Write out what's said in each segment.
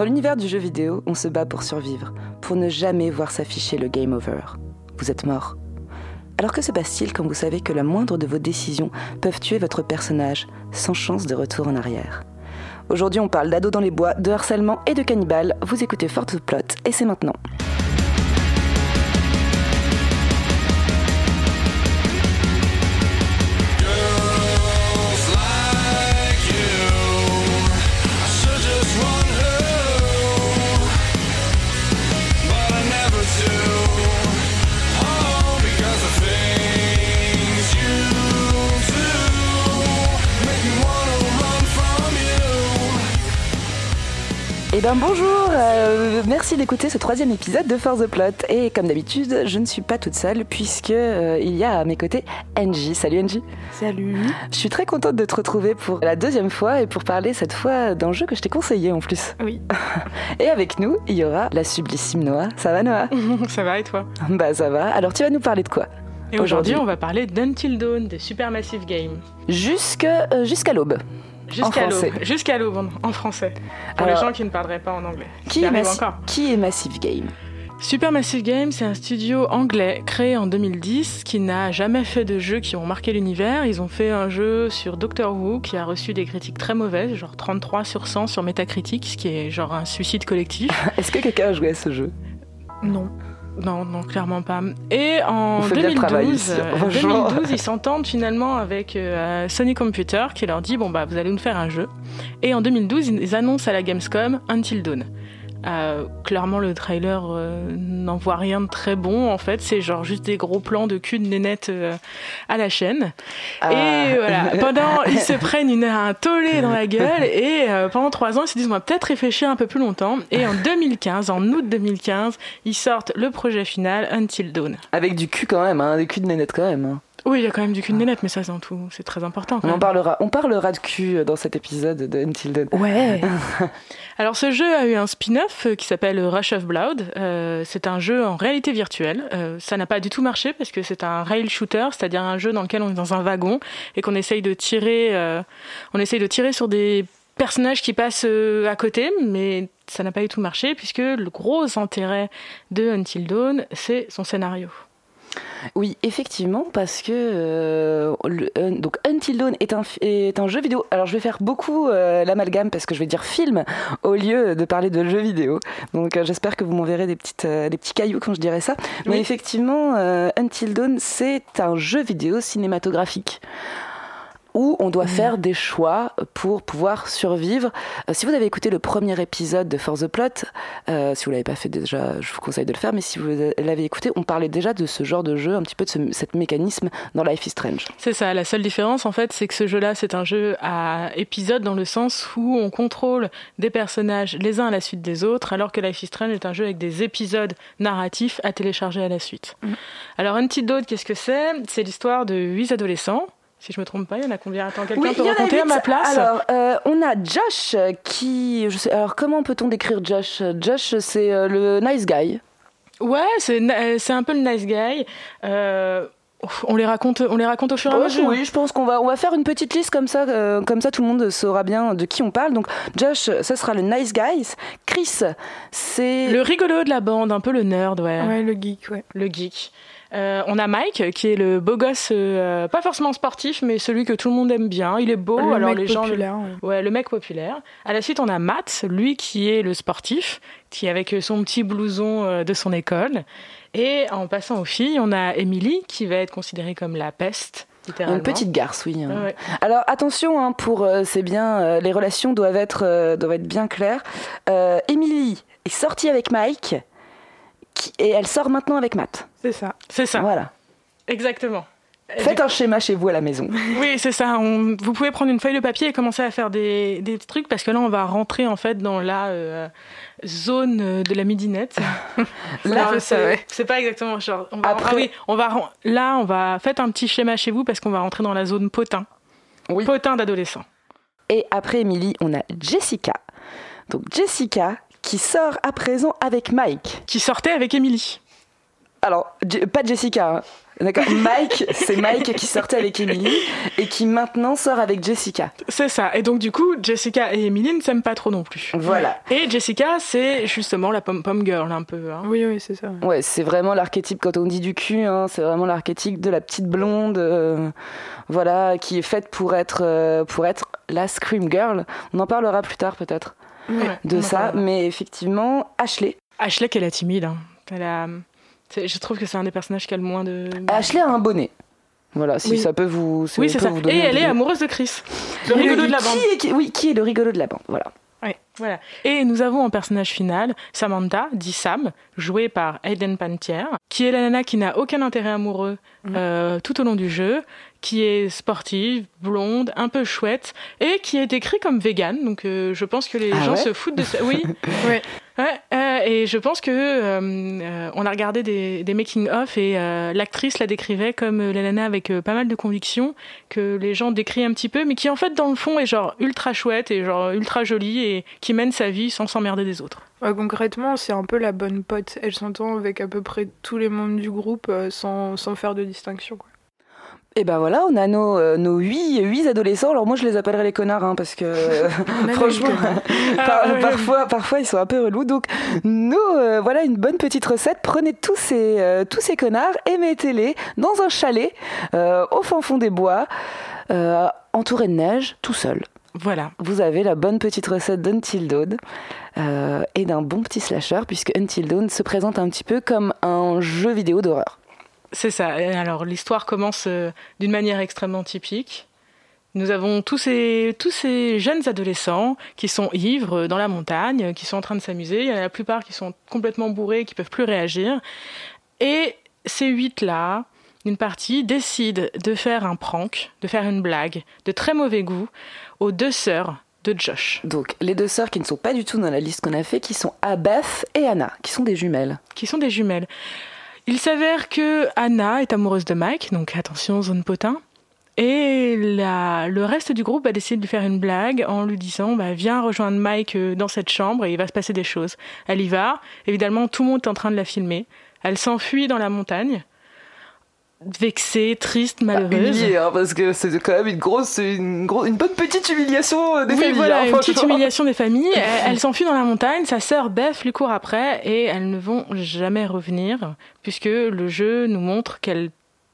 Dans l'univers du jeu vidéo, on se bat pour survivre, pour ne jamais voir s'afficher le game over. Vous êtes mort. Alors que se passe-t-il quand vous savez que la moindre de vos décisions peuvent tuer votre personnage sans chance de retour en arrière? Aujourd'hui, on parle d'ados dans les bois, de harcèlement et de cannibales. Vous écoutez Forte Plot et c'est maintenant. Eh ben bonjour, euh, merci d'écouter ce troisième épisode de For the Plot. Et comme d'habitude, je ne suis pas toute seule puisque euh, il y a à mes côtés Angie. Salut Angie. Salut. Je suis très contente de te retrouver pour la deuxième fois et pour parler cette fois d'un jeu que je t'ai conseillé en plus. Oui. Et avec nous, il y aura la sublissime Noah. Ça va Noah? Ça va et toi? Bah ça va. Alors tu vas nous parler de quoi? Et aujourd'hui, on va parler d'Until Dawn de Supermassive Game. Jusque, euh, jusqu'à l'aube. Jusqu'à l'aube. Jusqu'à l'aube en français. Pour les gens qui ne parleraient pas en anglais. Qui est, qui est Massive Game Supermassive Game, c'est un studio anglais créé en 2010 qui n'a jamais fait de jeux qui ont marqué l'univers. Ils ont fait un jeu sur Doctor Who qui a reçu des critiques très mauvaises, genre 33 sur 100 sur Metacritic, ce qui est genre un suicide collectif. Est-ce que quelqu'un a joué à ce jeu? Non. Non, non, clairement pas. Et en 2012, 2012 euh, ils s'entendent finalement avec euh, Sony Computer qui leur dit bon bah vous allez nous faire un jeu. Et en 2012, ils annoncent à la Gamescom Until Dawn. Euh, clairement, le trailer euh, n'en voit rien de très bon. En fait, c'est genre juste des gros plans de cul de nénette euh, à la chaîne. Ah. Et voilà, pendant ils se prennent une, un tollé dans la gueule et pendant trois ans, ils se disent on va peut-être réfléchir un peu plus longtemps. Et en 2015, en août 2015, ils sortent le projet final Until Dawn. Avec du cul quand même, hein, des culs de nénette quand même. Hein. Oui, il y a quand même du cul de nénette, mais ça, c'est tout. C'est très important. on, en parlera, on parlera de cul dans cet épisode de Until Dawn. Ouais. Alors, ce jeu a eu un spin-off qui s'appelle Rush of Blood. Euh, c'est un jeu en réalité virtuelle. Euh, ça n'a pas du tout marché parce que c'est un rail shooter, c'est-à-dire un jeu dans lequel on est dans un wagon et qu'on essaye de tirer, euh, on essaye de tirer sur des personnages qui passent à côté, mais ça n'a pas du tout marché puisque le gros intérêt de Until Dawn, c'est son scénario. Oui, effectivement, parce que euh, donc Until Dawn est un, est un jeu vidéo. Alors je vais faire beaucoup euh, l'amalgame parce que je vais dire film au lieu de parler de jeu vidéo. Donc euh, j'espère que vous m'enverrez des, petites, des petits cailloux quand je dirai ça. Mais effectivement, Until Dawn, c'est un jeu vidéo cinématographique où on doit mm. faire des choix pour pouvoir survivre. Euh, si vous avez écouté le premier épisode de For the Plot, euh, si vous l'avez pas fait déjà, je vous conseille de le faire, mais si vous l'avez écouté, on parlait déjà de ce genre de jeu, un petit peu de ce cette mécanisme dans Life is Strange. C'est ça, la seule différence en fait, c'est que ce jeu-là, c'est un jeu à épisodes dans le sens où on contrôle des personnages les uns à la suite des autres, alors que Life is Strange est un jeu avec des épisodes narratifs à télécharger à la suite. Mm. Alors Antidote, qu'est-ce que c'est? C'est l'histoire de huit adolescents si je me trompe pas, il y en a combien? Attends, quelqu'un peut raconter à ma place? Alors, euh, on a Josh qui. Je sais, alors, comment peut-on décrire Josh? Josh, c'est euh, le nice guy. Ouais, c'est, c'est un peu le nice guy. Euh, on les raconte, on les raconte au fur et à mesure. Oui, je pense qu'on va, on va faire une petite liste comme ça, comme ça tout le monde saura bien de qui on parle. Donc Josh, ce sera le nice guy. Chris, c'est le rigolo de la bande, un peu le nerd, ouais. Ouais, le geek, ouais. Le geek. Euh, on a Mike qui est le beau gosse, euh, pas forcément sportif, mais celui que tout le monde aime bien. Il est beau, le alors mec les gens. Populaire, ouais. le mec populaire. À la suite, on a Matt, lui qui est le sportif, qui est avec son petit blouson euh, de son école. Et en passant aux filles, on a Emily qui va être considérée comme la peste. Une petite garce, oui. Hein. Alors attention, hein, pour c'est bien, les relations doivent être doivent être bien claires. Emily est sortie avec Mike et elle sort maintenant avec Matt. C'est ça. C'est ça. Voilà. Exactement. Faites un schéma chez vous à la maison. Oui, c'est ça. vous pouvez prendre une feuille de papier et commencer à faire des, des trucs parce que là, on va rentrer en fait dans la euh, zone de la midinette. là, c'est pas exactement genre. On va, Après, ah oui, on va là, on va faites un petit schéma chez vous parce qu'on va rentrer dans la zone potin. Oui. Potin d'adolescent. Et après Émilie, on a Jessica. Donc Jessica, qui sort à présent avec Mike. Qui sortait avec Emily. Alors, pas Jessica, hein. D'accord. Mike, c'est Mike qui sortait avec Emily et qui maintenant sort avec Jessica. C'est ça. Et donc du coup, Jessica et Emily ne s'aiment pas trop non plus. Voilà. Et Jessica, c'est justement la pom pom girl un peu. Hein. Oui, oui, c'est ça. Ouais, c'est vraiment l'archétype quand on dit du cul. Hein, c'est vraiment l'archétype de la petite blonde, euh, voilà, qui est faite pour être euh, pour être la scream girl. On en parlera plus tard peut-être de ça, mais effectivement, Ashley. Ashley, qu'elle est timide. Hein. Elle a je trouve que c'est un des personnages qui a le moins de. Ashley a un bonnet. Voilà, si ça peut vous. oui, c'est ça. Et elle est amoureuse de Chris, le rigolo de la bande. oui, qui est le rigolo de la bande, voilà. Oui, voilà. Et nous avons en personnage final Samantha, dit Sam, jouée par Aiden Pantier, qui est la nana qui n'a aucun intérêt amoureux mm. euh, tout au long du jeu, qui est sportive, blonde, un peu chouette, et qui est décrit comme vegan. Donc euh, je pense que les ah gens se foutent de ça. Oui. ouais. Euh, et je pense que euh, on a regardé des, des making-of et l'actrice la décrivait comme la nana avec pas mal de convictions, que les gens décrivent un petit peu, mais qui en fait dans le fond est genre ultra chouette et genre ultra jolie et qui mène sa vie sans s'emmerder des autres. concrètement, c'est un peu la bonne pote. Elle s'entend avec à peu près tous les membres du groupe sans, sans faire de distinction. Quoi. Et ben voilà, on a nos, euh, nos 8, 8 adolescents. Alors moi, je les appellerai les connards, hein, parce que franchement, ah, parfois, parfois, ils sont un peu relous. Donc, nous, euh, voilà une bonne petite recette. Prenez tous ces, euh, tous ces connards et mettez-les dans un chalet au fin fond des bois, entouré de neige, tout seul. Voilà. Vous avez la bonne petite recette d'Until Dawn et d'un bon petit slasher, puisque Until Dawn se présente un petit peu comme un jeu vidéo d'horreur. C'est ça. Alors l'histoire commence euh, d'une manière extrêmement typique. Nous avons tous ces, tous ces jeunes adolescents qui sont ivres dans la montagne, qui sont en train de s'amuser. Il y en a la plupart qui sont complètement bourrés, qui peuvent plus réagir. Et ces huit-là, une partie, décident de faire un prank, de faire une blague de très mauvais goût aux deux sœurs de Josh. Donc, les deux sœurs qui ne sont pas du tout dans la liste qu'on a fait, qui sont Abeth et Anna, qui sont des jumelles. Qui sont des jumelles. Il s'avère que Anna est amoureuse de Mike, donc attention, zone potin. Et le reste du groupe va décider de lui faire une blague en lui disant bah, Viens rejoindre Mike euh, dans cette chambre et il va se passer des choses. Elle y va. Évidemment, tout le monde est en train de la filmer. Elle s'enfuit dans la montagne vexée, triste, malheureuse. Ah, hein, parce que c'est quand même une grosse, une, une bonne petite humiliation euh, des oui, familles. Voilà, hein, une petite humiliation des familles. Elle, s'enfuit dans la montagne, sa sœur Beth lui court après et elles ne vont jamais revenir puisque le jeu nous montre qu'elle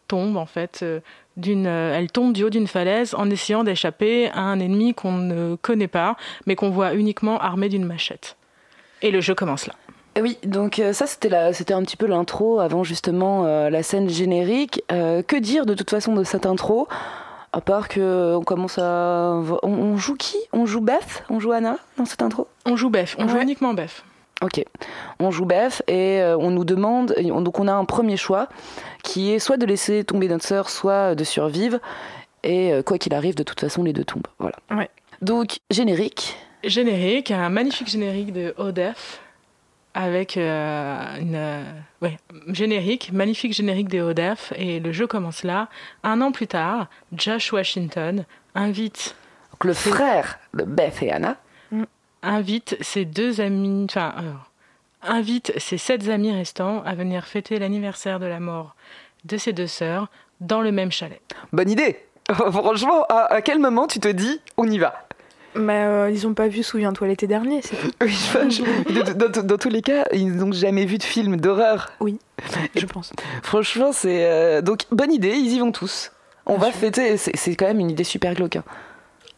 tombe en fait euh, d'une, euh, elle tombe du haut d'une falaise en essayant d'échapper à un ennemi qu'on ne connaît pas, mais qu'on voit uniquement armé d'une machette. Et le jeu commence là. Eh oui, donc euh, ça c'était c'était un petit peu l'intro avant justement euh, la scène générique. Euh, que dire de toute façon de cette intro? À part que on commence à on, joue qui? On joue Beth? On joue Anna dans cette intro? On joue Beth, on joue uniquement Beth. Ok, on joue Beth et on nous demande donc on a un premier choix qui est soit de laisser tomber notre sœur, soit de survivre et quoi qu'il arrive de toute façon les deux tombent. Voilà. Ouais. Donc générique. Générique, un magnifique générique de Odef avec euh, une euh, ouais, générique, magnifique générique des ODEF, et le jeu commence là. Un an plus tard, Josh Washington invite. Donc le frère de Beth et Anna. Mm. Invite ses deux amis, enfin, invite ses sept amis restants à venir fêter l'anniversaire de la mort de ses deux sœurs dans le même chalet. Bonne idée! Franchement, à quel moment tu te dis on y va? Mais euh, ils n'ont pas vu Souviens-toi l'été dernier, c'est dans, tous les cas, ils n'ont jamais vu de film d'horreur. Oui, je pense. Franchement, c'est. Euh, donc, bonne idée, ils y vont tous. On va fêter, c'est quand même une idée super glauque. Hein.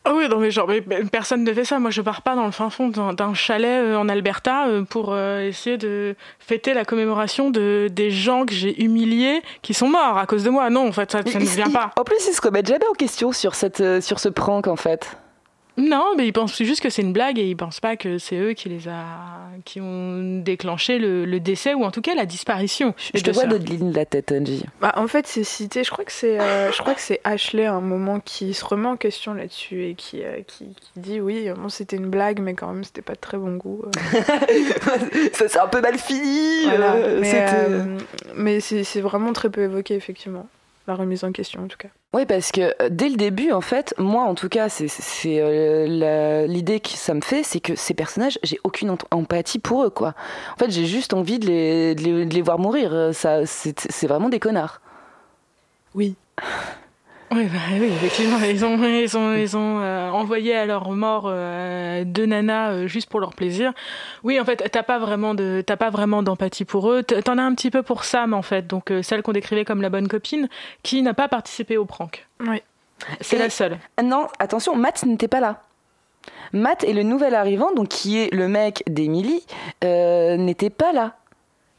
Ah oui, non mais genre personne ne fait ça. Moi, je pars pas dans le fin fond d'un chalet euh, en Alberta pour essayer de fêter la commémoration de des gens que j'ai humiliés, qui sont morts à cause de moi. Non, en fait, ça, ça ne vient pas. En plus, ils se remettent jamais en question sur cette sur ce prank, en fait. Non, mais ils pensent juste que c'est une blague et ils pensent pas que c'est eux qui les a, qui ont déclenché le, décès ou en tout cas la disparition. Je, te vois de ligne la tête, Angie. Bah, en fait, c'est cité. Je crois que c'est, euh, je crois que c'est Ashley à un moment qui se remet en question là-dessus et qui, euh, qui, dit oui, bon, c'était une blague, mais quand même, c'était pas de très bon goût. Euh. Ça c'est un peu mal fini. mais c'est vraiment très peu évoqué effectivement la remise en question en tout cas. Oui, parce que euh, dès le début, en fait, moi en tout cas, c'est euh, l'idée que ça me fait, c'est que ces personnages, j'ai aucune empathie pour eux, quoi. En fait, j'ai juste envie de les, de les, voir mourir. Ça, c'est vraiment des connards. Oui. Oui, bah, oui, effectivement, ils ont, ils ont, ils ont euh, envoyé à leur mort euh, deux nanas euh, juste pour leur plaisir. Oui, en fait, t'as pas vraiment de, t'as pas vraiment d'empathie pour eux. T'en as un petit peu pour Sam, en fait, donc celle qu'on décrivait comme la bonne copine, qui n'a pas participé au prank. Oui. C'est la seule. Non, attention, Matt n'était pas là. Matt est le nouvel arrivant, donc qui est le mec d'Emily, n'était pas là.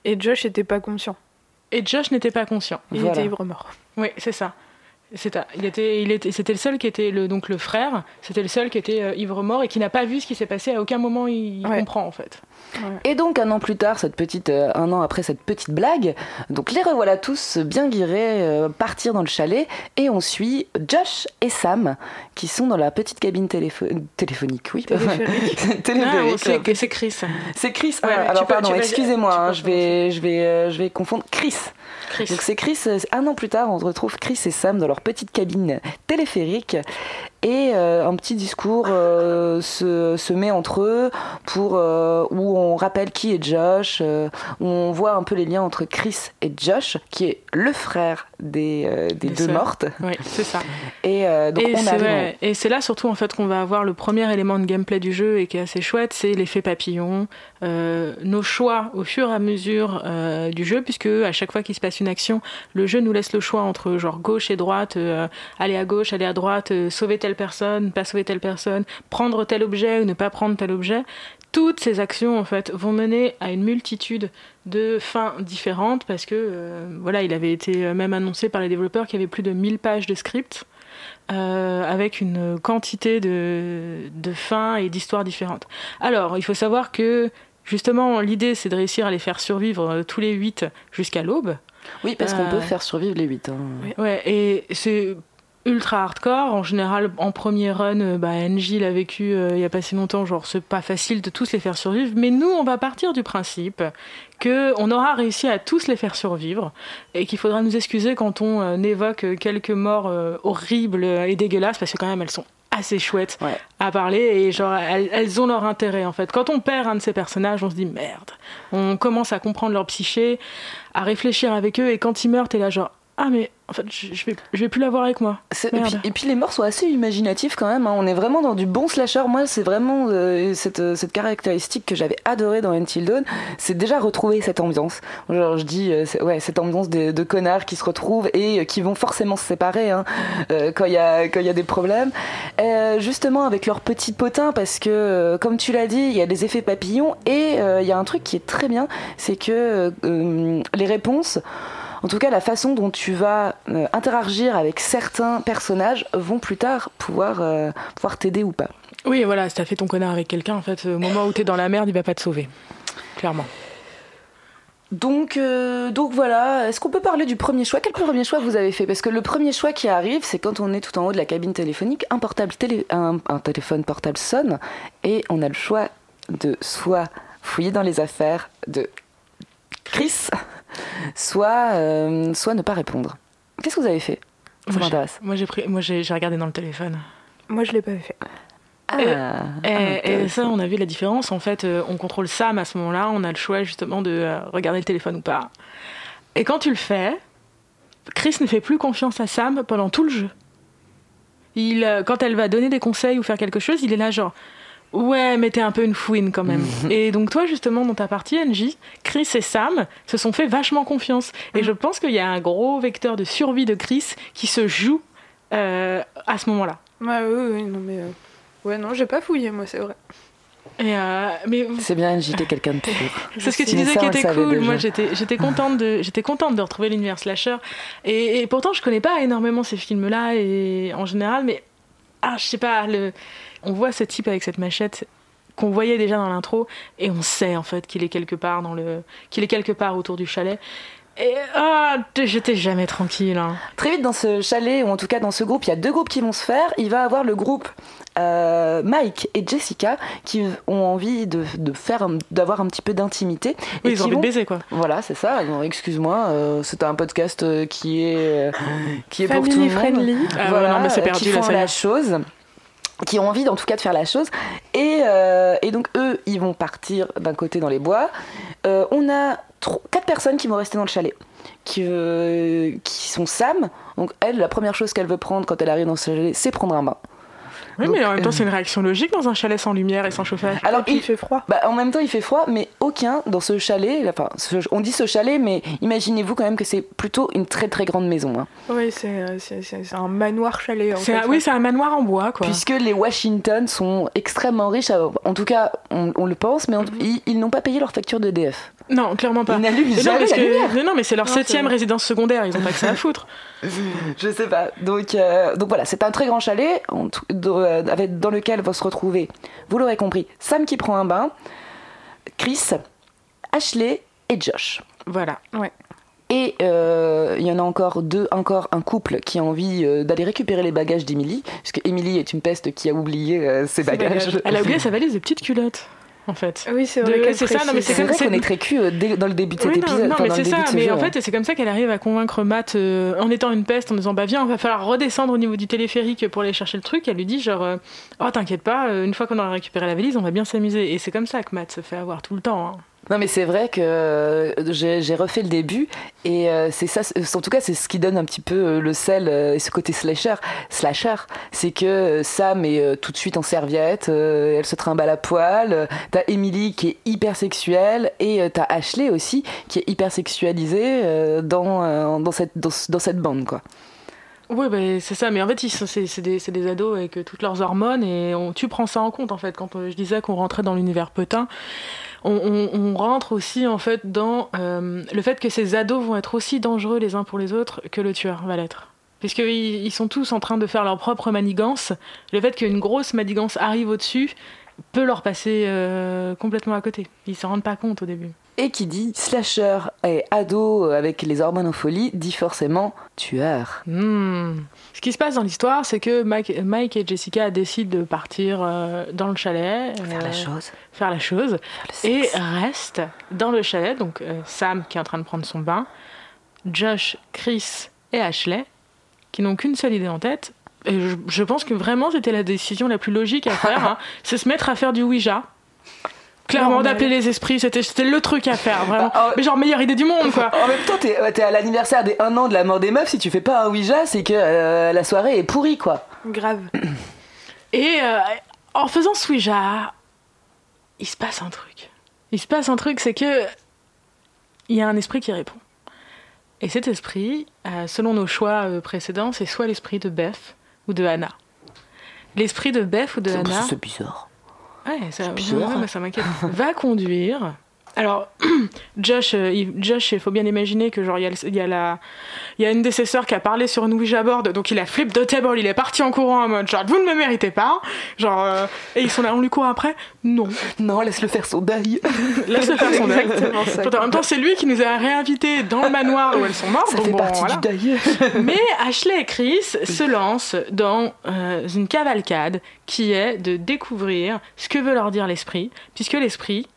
Et Josh n'était pas conscient. Et Josh n'était pas conscient. Il était ivre mort. Oui, c'est ça. C'était, il était, il était, c'était le seul qui était le, donc le frère. C'était le seul qui était euh, ivre mort et qui n'a pas vu ce qui s'est passé. À aucun moment il, comprend en fait. Et donc un an plus tard, cette petite, euh, un an après cette petite blague, donc les revoilà tous bien guirés euh, partir dans le chalet et on suit Josh et Sam qui sont dans la petite cabine téléphonique, oui. Téléphonique. Ah, c'est Chris. C'est Chris. Ah, alors pardon, excusez-moi, hein, je vais, je vais, je vais confondre Chris. Donc c'est Chris. Un an plus tard, on retrouve Chris et Sam dans leur petite cabine téléphérique et euh, un petit discours euh, se, se, met entre eux pour euh, où on rappelle qui est Josh, où on voit un peu les liens entre Chris et Josh, qui est le frère des, des deux mortes. Oui, c'est ça. Et donc et on arrive. Et c'est là surtout en fait qu'on va avoir le premier élément de gameplay du jeu et qui est assez chouette, c'est l'effet papillon, nos choix au fur et à mesure du jeu, puisque à chaque fois qu'il se passe une action, le jeu nous laisse le choix entre genre gauche et droite, aller à gauche, aller à droite, sauver tel personne, pas sauver telle personne, prendre tel objet ou ne pas prendre tel objet, toutes ces actions en fait vont mener à une multitude de fins différentes parce que euh, voilà, il avait été même annoncé par les développeurs qu'il y avait plus de 1000 pages de script euh, avec une quantité de, de fins et d'histoires différentes. Alors, il faut savoir que justement l'idée c'est de réussir à les faire survivre euh, tous les 8 jusqu'à l'aube. Oui, parce qu'on peut faire survivre les 8. Hein. Ouais, et c'est ultra hardcore. En général, en premier run, euh, bah, NJ l'a vécu euh, il y a pas si longtemps, genre c'est pas facile de tous les faire survivre. Mais nous, on va partir du principe que on aura réussi à tous les faire survivre et qu'il faudra nous excuser quand on euh, évoque quelques morts horribles et dégueulasses parce que quand même elles sont assez chouettes à parler et genre elles, elles, ont leur intérêt en fait. Quand on perd un de ces personnages, on se dit merde. On commence à comprendre leur psyché, à réfléchir avec eux et quand ils meurent, t'es là genre ah mais en fait je, vais je vais plus l'avoir avec moi. Et puis, les morts sont assez imaginatifs quand même. Hein. On est vraiment dans du bon slasher. Moi c'est vraiment euh, cette, euh, cette, caractéristique que j'avais adoré dans Until Dawn, c'est déjà retrouver cette ambiance. Genre je dis euh, ouais cette ambiance de, de, connards qui se retrouvent et qui vont forcément se séparer hein, quand il y a quand il y a des problèmes. justement avec leurs petits potins parce que comme tu l'as dit il y a des effets papillons et il y a un truc qui est très bien c'est que les réponses en tout cas, la façon dont tu vas euh, interagir avec certains personnages vont plus tard pouvoir, euh, pouvoir t'aider ou pas. Oui, voilà, si t'as fait ton connard avec quelqu'un, en fait, au moment où t'es dans la merde, il va pas te sauver. Clairement. Donc, euh, donc voilà, est-ce qu'on peut parler du premier choix? Quel premier choix vous avez fait? Parce que le premier choix qui arrive, c'est quand on est tout en haut de la cabine téléphonique, un, portable télé, un, un téléphone portable sonne et on a le choix de soit fouiller dans les affaires de Chris, soit, euh, soit ne pas répondre. Qu'est-ce que vous avez fait? Ça m'intéresse. Moi, j'ai pris, moi, j'ai, regardé dans le téléphone. Moi, je l'ai pas fait. Ah, et, ça, on a vu la différence. En fait, euh, on contrôle Sam à ce moment-là. On a le choix justement de euh, regarder le téléphone ou pas. Et quand tu le fais, Chris ne fait plus confiance à Sam pendant tout le jeu. Il, quand elle va donner des conseils ou faire quelque chose, il est là genre Ouais, mais t'es un peu une fouine quand même. et donc toi, justement, dans ta partie NJ, Chris et Sam se sont fait vachement confiance. Et je pense qu'il y a un gros vecteur de survie de Chris qui se joue euh, à ce moment-là. Ouais, oui, oui, non, mais... Euh, ouais, non, j'ai pas fouillé, moi, c'est vrai. Et euh, mais c'est bien NJ, t'es quelqu'un de pur. c'est ce que tu disais qui était cool. Moi, j'étais, j'étais contente de, j'étais contente de retrouver l'univers slasher. Et, et, pourtant, je connais pas énormément ces films-là et en général, mais ah, je sais pas on voit ce type avec cette machette qu'on voyait déjà dans l'intro et on sait en fait qu'il est quelque part dans le qu'il est quelque part autour du chalet et ah, j'étais jamais tranquille. Hein. Très vite dans ce chalet, ou en tout cas dans ce groupe, il y a deux groupes qui vont se faire. Il va avoir le groupe euh, Mike et Jessica qui ont envie de, faire, d'avoir un petit peu d'intimité. Oui, ils ont envie de baiser quoi. Voilà, c'est ça. Excuse-moi, euh, c'est un podcast euh, qui est qui est pour tout le monde. friendly. Ah, voilà, non, mais c'est perdu qui font la chose. Qui ont envie en tout cas de faire la chose. Et, et donc eux, ils vont partir d'un côté dans les bois. on a quatre personnes qui vont rester dans le chalet, qui, qui sont Sam. Donc elle, la première chose qu'elle veut prendre quand elle arrive dans ce chalet, c'est prendre un bain. Oui, mais en même temps, c'est une réaction logique dans un chalet sans lumière et sans chauffage. Alors, il, fait froid. Bah, en même temps, il fait froid, mais aucun dans ce chalet. Enfin, on dit ce chalet, mais imaginez-vous quand même que c'est plutôt une très très grande maison. Hein. Oui, c'est un manoir chalet. En oui, c'est un manoir en bois, quoi. Puisque les Washington sont extrêmement riches. En tout cas, on, le pense, mais mhm. ils, n'ont pas payé leur facture d'EDF. Non, clairement pas. Ils n'allument jamais non, non, mais c'est leur septième résidence secondaire. Ils n'ont pas que ça à foutre. Je sais pas. Donc, euh, donc voilà, c'est un très grand chalet euh, dans lequel vont se retrouver, vous l'aurez compris, Sam qui prend un bain, Chris, Ashley et Josh. Voilà. Ouais. Et euh, il y en a encore deux, encore un couple qui a envie d'aller récupérer les bagages d'Emily, puisque Emily est une peste qui a oublié ses, bagages. Elle a oublié sa valise de petites culottes en fait. Oui, c'est vrai. C'est ça, non, mais c'est vrai qu'on est très cul euh, dans le début de cet épisode. Non, mais c'est ça, mais en fait, c'est comme ça qu'elle arrive à convaincre Matt euh, en étant une peste, en disant bah viens, on va falloir redescendre au niveau du téléphérique pour aller chercher le truc. Elle lui dit genre euh, oh t'inquiète pas, une fois qu'on aura récupéré la valise, on va bien s'amuser. Et c'est comme ça que Matt se fait avoir tout le temps. Hein. Non, mais c'est vrai que euh, j'ai refait le début et euh, c'est ça, en tout cas, c'est ce qui donne un petit peu euh, le sel et ce côté slasher. Slasher, c'est que Sam est tout de suite en serviette, elle se trimballe à poil. T'as Emily qui est hyper sexuelle et t'as Ashley aussi qui est hyper sexualisée dans, dans, cette, dans, cette bande, quoi. Oui, bah, c'est ça, mais en fait, c'est des, des, ados avec toutes leurs hormones et tu prends ça en compte en fait. Quand je disais qu'on rentrait dans l'univers potin, on, rentre aussi en fait dans euh, le fait que ces ados vont être aussi dangereux les uns pour les autres que le tueur va l'être. Puisqu'ils ils sont tous en train de faire leur propre manigance. Le fait qu'une grosse manigance arrive au-dessus peut leur passer euh, complètement à côté. Ils s'en rendent pas compte au début. Et qui dit slasher et ado avec les hormones en folie dit forcément tueur. Hmm. Ce qui se passe dans l'histoire, c'est que Mike, et Jessica décident de partir euh, dans le chalet. Faire la euh, chose. Faire la chose. et restent dans le chalet. Donc Sam qui est en train de prendre son bain, Josh, Chris et Ashley qui n'ont qu'une seule idée en tête. Et je, pense que vraiment c'était la décision la plus logique à faire. Hein. c'est se mettre à faire du Ouija clairement d'appeler les esprits c'était le truc à faire vraiment. ah, mais genre meilleure idée du monde quoi. En même temps t'es es à l'anniversaire des 1 an de la mort des meufs si tu fais pas un Ouija c'est que euh, la soirée est pourrie quoi. Grave. Et euh, en faisant ce Ouija il se passe un truc. Il se passe un truc c'est que il y a un esprit qui répond. Et cet esprit euh, selon nos choix précédents c'est soit l'esprit de Beth ou de Anna l'esprit de Beth ou de Anna c'est bizarre Ouais, ça, ça m'inquiète. Va conduire. Alors, Josh, euh, Josh, il faut bien imaginer que genre il y a, y a la, il y a une de ses sœurs qui a parlé sur une Ouija board, donc il a flip de table, il est parti en courant en mode genre vous ne me méritez pas, genre euh, et ils sont là, on lui court après, non, non, laisse-le faire son deuil, laisse-le faire son deuil. en même temps, c'est lui qui nous a réinvités dans le manoir où elles sont mortes, ça fait partie du deuil. Mais Ashley et Chris se lancent dans euh, une cavalcade qui est de découvrir ce que veut leur dire l'esprit, puisque l'esprit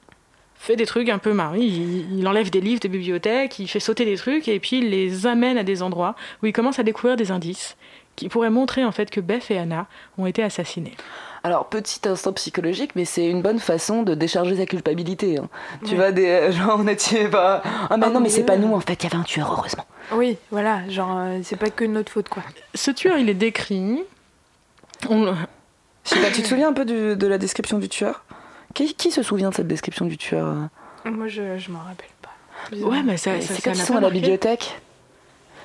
fait des trucs un peu marrants. Il, enlève des livres des bibliothèques, il fait sauter des trucs et puis il les amène à des endroits où il commence à découvrir des indices qui pourraient montrer en fait que Beth et Anna ont été assassinés. Alors, petit instant psychologique, mais c'est une bonne façon de décharger sa culpabilité. Hein. Tu vas des. Euh, genre, on est pas. Ah, mais non, mais c'est pas nous, en fait, il y avait un tueur, heureusement. Oui, voilà, genre, euh, c'est pas que notre faute, quoi. Ce tueur, il est décrit. On... Je sais pas, tu te souviens un peu de la description du tueur? Qui, se souvient de cette description du tueur euh Moi, je, je m'en rappelle pas. Ouais, mais ça, c'est quand ils sont à la bibliothèque.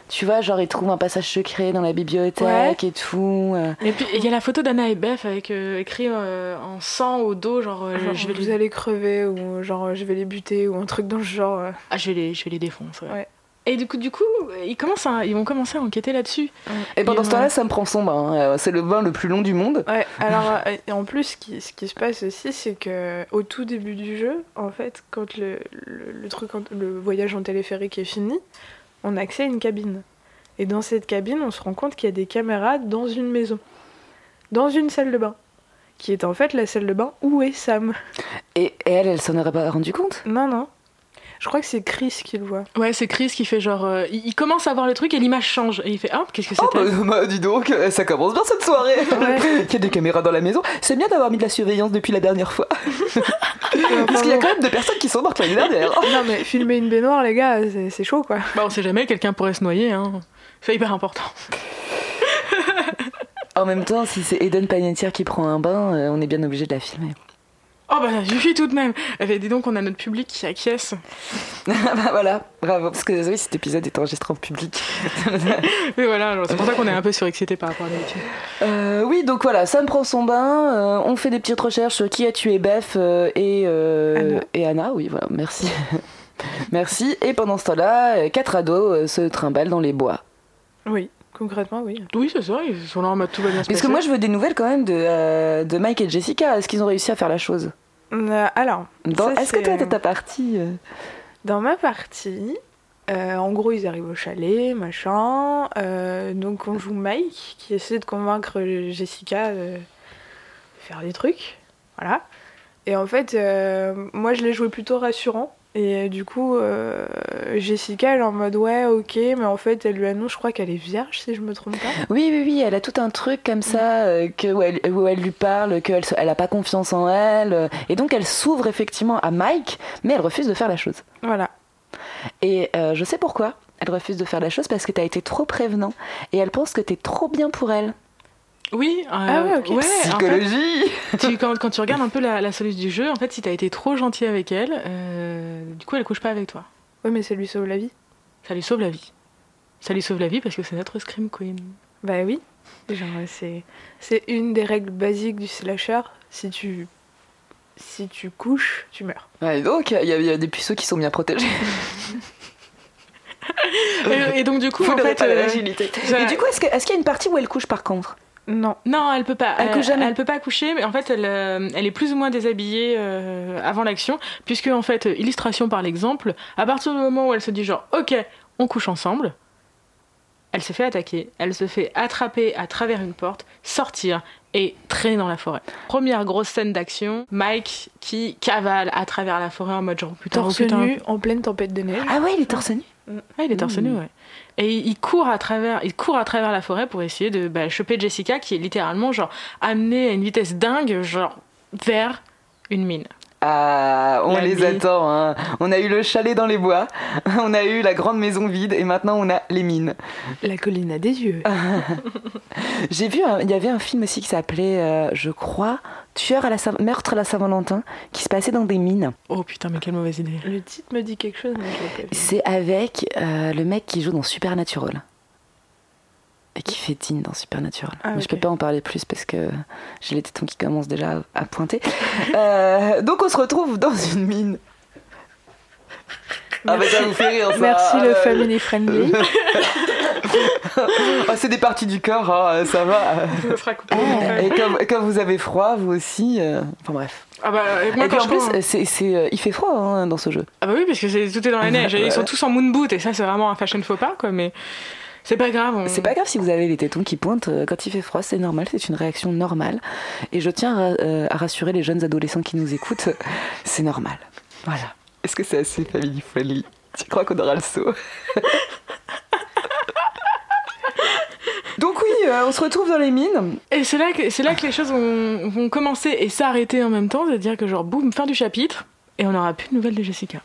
Tu vois, genre ils trouvent un passage secret dans la bibliothèque et tout. Euh. Et puis il y a la photo d'Anna et Beth avec euh, écrit en sang au dos, genre, je vais vous les... allez crever ou genre je vais les buter ou un truc dans ce genre. Ah, je vais les, je vais les défoncer. Ouais. Et du coup, du coup ils, commencent ils vont commencer à enquêter là-dessus. Et pendant ce temps-là, ça me prend son bain. Euh, c'est le bain le plus long du monde. Ouais, alors, euh, en plus, ce qui, ce qui se passe aussi, c'est que au tout début du jeu, en fait, quand le, le, truc, le voyage en téléphérique est fini, on a accès à une cabine. Et dans cette cabine, on se rend compte qu'il y a des caméras dans une maison, dans une salle de bain, qui est en fait la salle de bain où est Sam. Et, elle, elle s'en aurait pas rendu compte? Non, non. Je crois que c'est Chris qui le voit. Ouais, c'est Chris qui fait genre. Euh, il, commence à voir le truc et l'image change. Et il fait Ah, qu'est-ce que oh, c'était oh, bah, Dis donc, ça commence bien cette soirée Il y a des caméras dans la maison. C'est bien d'avoir mis de la surveillance depuis la dernière fois. Parce qu'il y a quand même des personnes qui sont mortes l'année dernière. non, mais filmer une baignoire, les gars, c'est chaud quoi. Bah, on sait jamais, quelqu'un pourrait se noyer. Hein. C'est hyper important. en même temps, si c'est Eden Panettiere qui prend un bain, euh, on est bien obligé de la filmer. Oh bah ça suffit tout de même. Eh, dis donc, on a notre public qui acquiesce. bah voilà, bravo. Parce que oui, cet épisode est enregistré en public. Mais voilà, c'est pour ça qu'on est un peu surexcité par rapport à d'habitude. Euh, oui, donc voilà, Sam prend son bain. Euh, on fait des petites recherches sur qui a tué Beth et, Anna. et Anna. Oui, voilà, merci. merci. Et pendant ce temps-là, quatre ados se trimballent dans les bois. Oui. Concrètement, oui. Oui, c'est ça, ils sont là en mode tout va bien se Parce que moi, je veux des nouvelles quand même de, euh, de Mike et Jessica. Est-ce qu'ils ont réussi à faire la chose? Euh, Alors, est-ce que toi, dans ta partie euh? Dans ma partie, en gros, ils arrivent au chalet, machin. donc, on joue Mike qui essaie de convaincre Jessica de faire des trucs. Voilà. Et en fait, moi, je l'ai joué plutôt rassurant. Et euh, du coup, euh, Jessica, elle est en mode ouais, ok, mais en fait, elle lui annonce, je crois qu'elle est vierge, si je me trompe pas. Oui, oui, oui, elle a tout un truc comme ça, euh, que, où, elle, où elle lui parle, qu'elle elle a pas confiance en elle. et donc, elle s'ouvre effectivement à Mike, mais elle refuse de faire la chose. Voilà. Et je sais pourquoi. Elle refuse de faire la chose parce que tu as été trop prévenant et elle pense que tu es trop bien pour elle. Oui, euh, ah ouais, psychologie. quand, tu regardes un peu la, solution du jeu, en fait, si t'as été trop gentil avec elle, euh, du coup, elle couche pas avec toi. Oui, mais ça lui sauve la vie. Ça lui sauve la vie. Ça lui sauve la vie parce que c'est notre scream queen. Bah oui. Genre, c'est c'est une des règles basiques du slasher. Si tu si tu couches, tu meurs. Ouais, donc il y, a des puceaux qui sont bien protégés. et, donc du coup, en fait, euh, Et du coup, est-ce qu'il est y a une partie où elle couche par contre? Non. Non, elle peut pas. Elle, elle, peut pas coucher, mais en fait, elle, euh, elle est plus ou moins déshabillée euh, avant l'action, puisque en fait, illustration par l'exemple, à partir du moment où elle se dit genre, ok, on couche ensemble, elle se fait attaquer, elle se fait attraper à travers une porte, sortir et traîner dans la forêt. Première grosse scène d'action, Mike qui cavale à travers la forêt en mode genre putain, torse nu en pleine tempête de neige. Ah ouais, il est torse nu. Ah, il est torse nu, ouais. Et il court à travers, la forêt pour essayer de bah, choper Jessica, qui est littéralement genre amenée à une vitesse dingue, genre vers une mine. Ah, on les attend. Hein. On a eu le chalet dans les bois, on a eu la grande maison vide et maintenant on a les mines. La colline a des yeux. J'ai vu, il y avait un film aussi qui s'appelait, euh, je crois, Tueur à la meurtre à la Saint-Valentin, qui se passait dans des mines. Oh putain, mais quelle mauvaise idée. Le titre me dit quelque chose, C'est avec euh, le mec qui joue dans Supernatural et qui fait Dean dans Supernatural. Ah, mais je peux pas en parler plus parce que j'ai les tétons qui commencent déjà à pointer. Euh, donc on se retrouve dans une mine. Ah bah ça vous fait rire ça. Merci le family friendly. oh, c'est des parties du corps, hein, ça va. Ah, et quand, vous avez froid, vous aussi. Euh, enfin bref. Ah bah, et, moi, en plus, euh, il fait froid hein, dans ce jeu. Ah bah oui, parce que c'est, tout est dans la neige. Ils sont tous en moon boot et ça, c'est vraiment un fashion faux pas, quoi. Mais c'est pas grave. C'est pas grave si vous avez les tétons qui pointent euh, quand il fait froid, c'est normal, c'est une réaction normale. Et je tiens à, euh, rassurer les jeunes adolescents qui nous écoutent, c'est normal. Voilà. Est-ce que c'est assez family friendly? Tu crois qu'on aura le saut? Donc oui, euh, on se retrouve dans les mines. Et c'est là que c'est là que les choses vont, vont commencer et s'arrêter en même temps, c'est-à-dire que genre boum, fin du chapitre, et on n'aura plus de nouvelles de Jessica.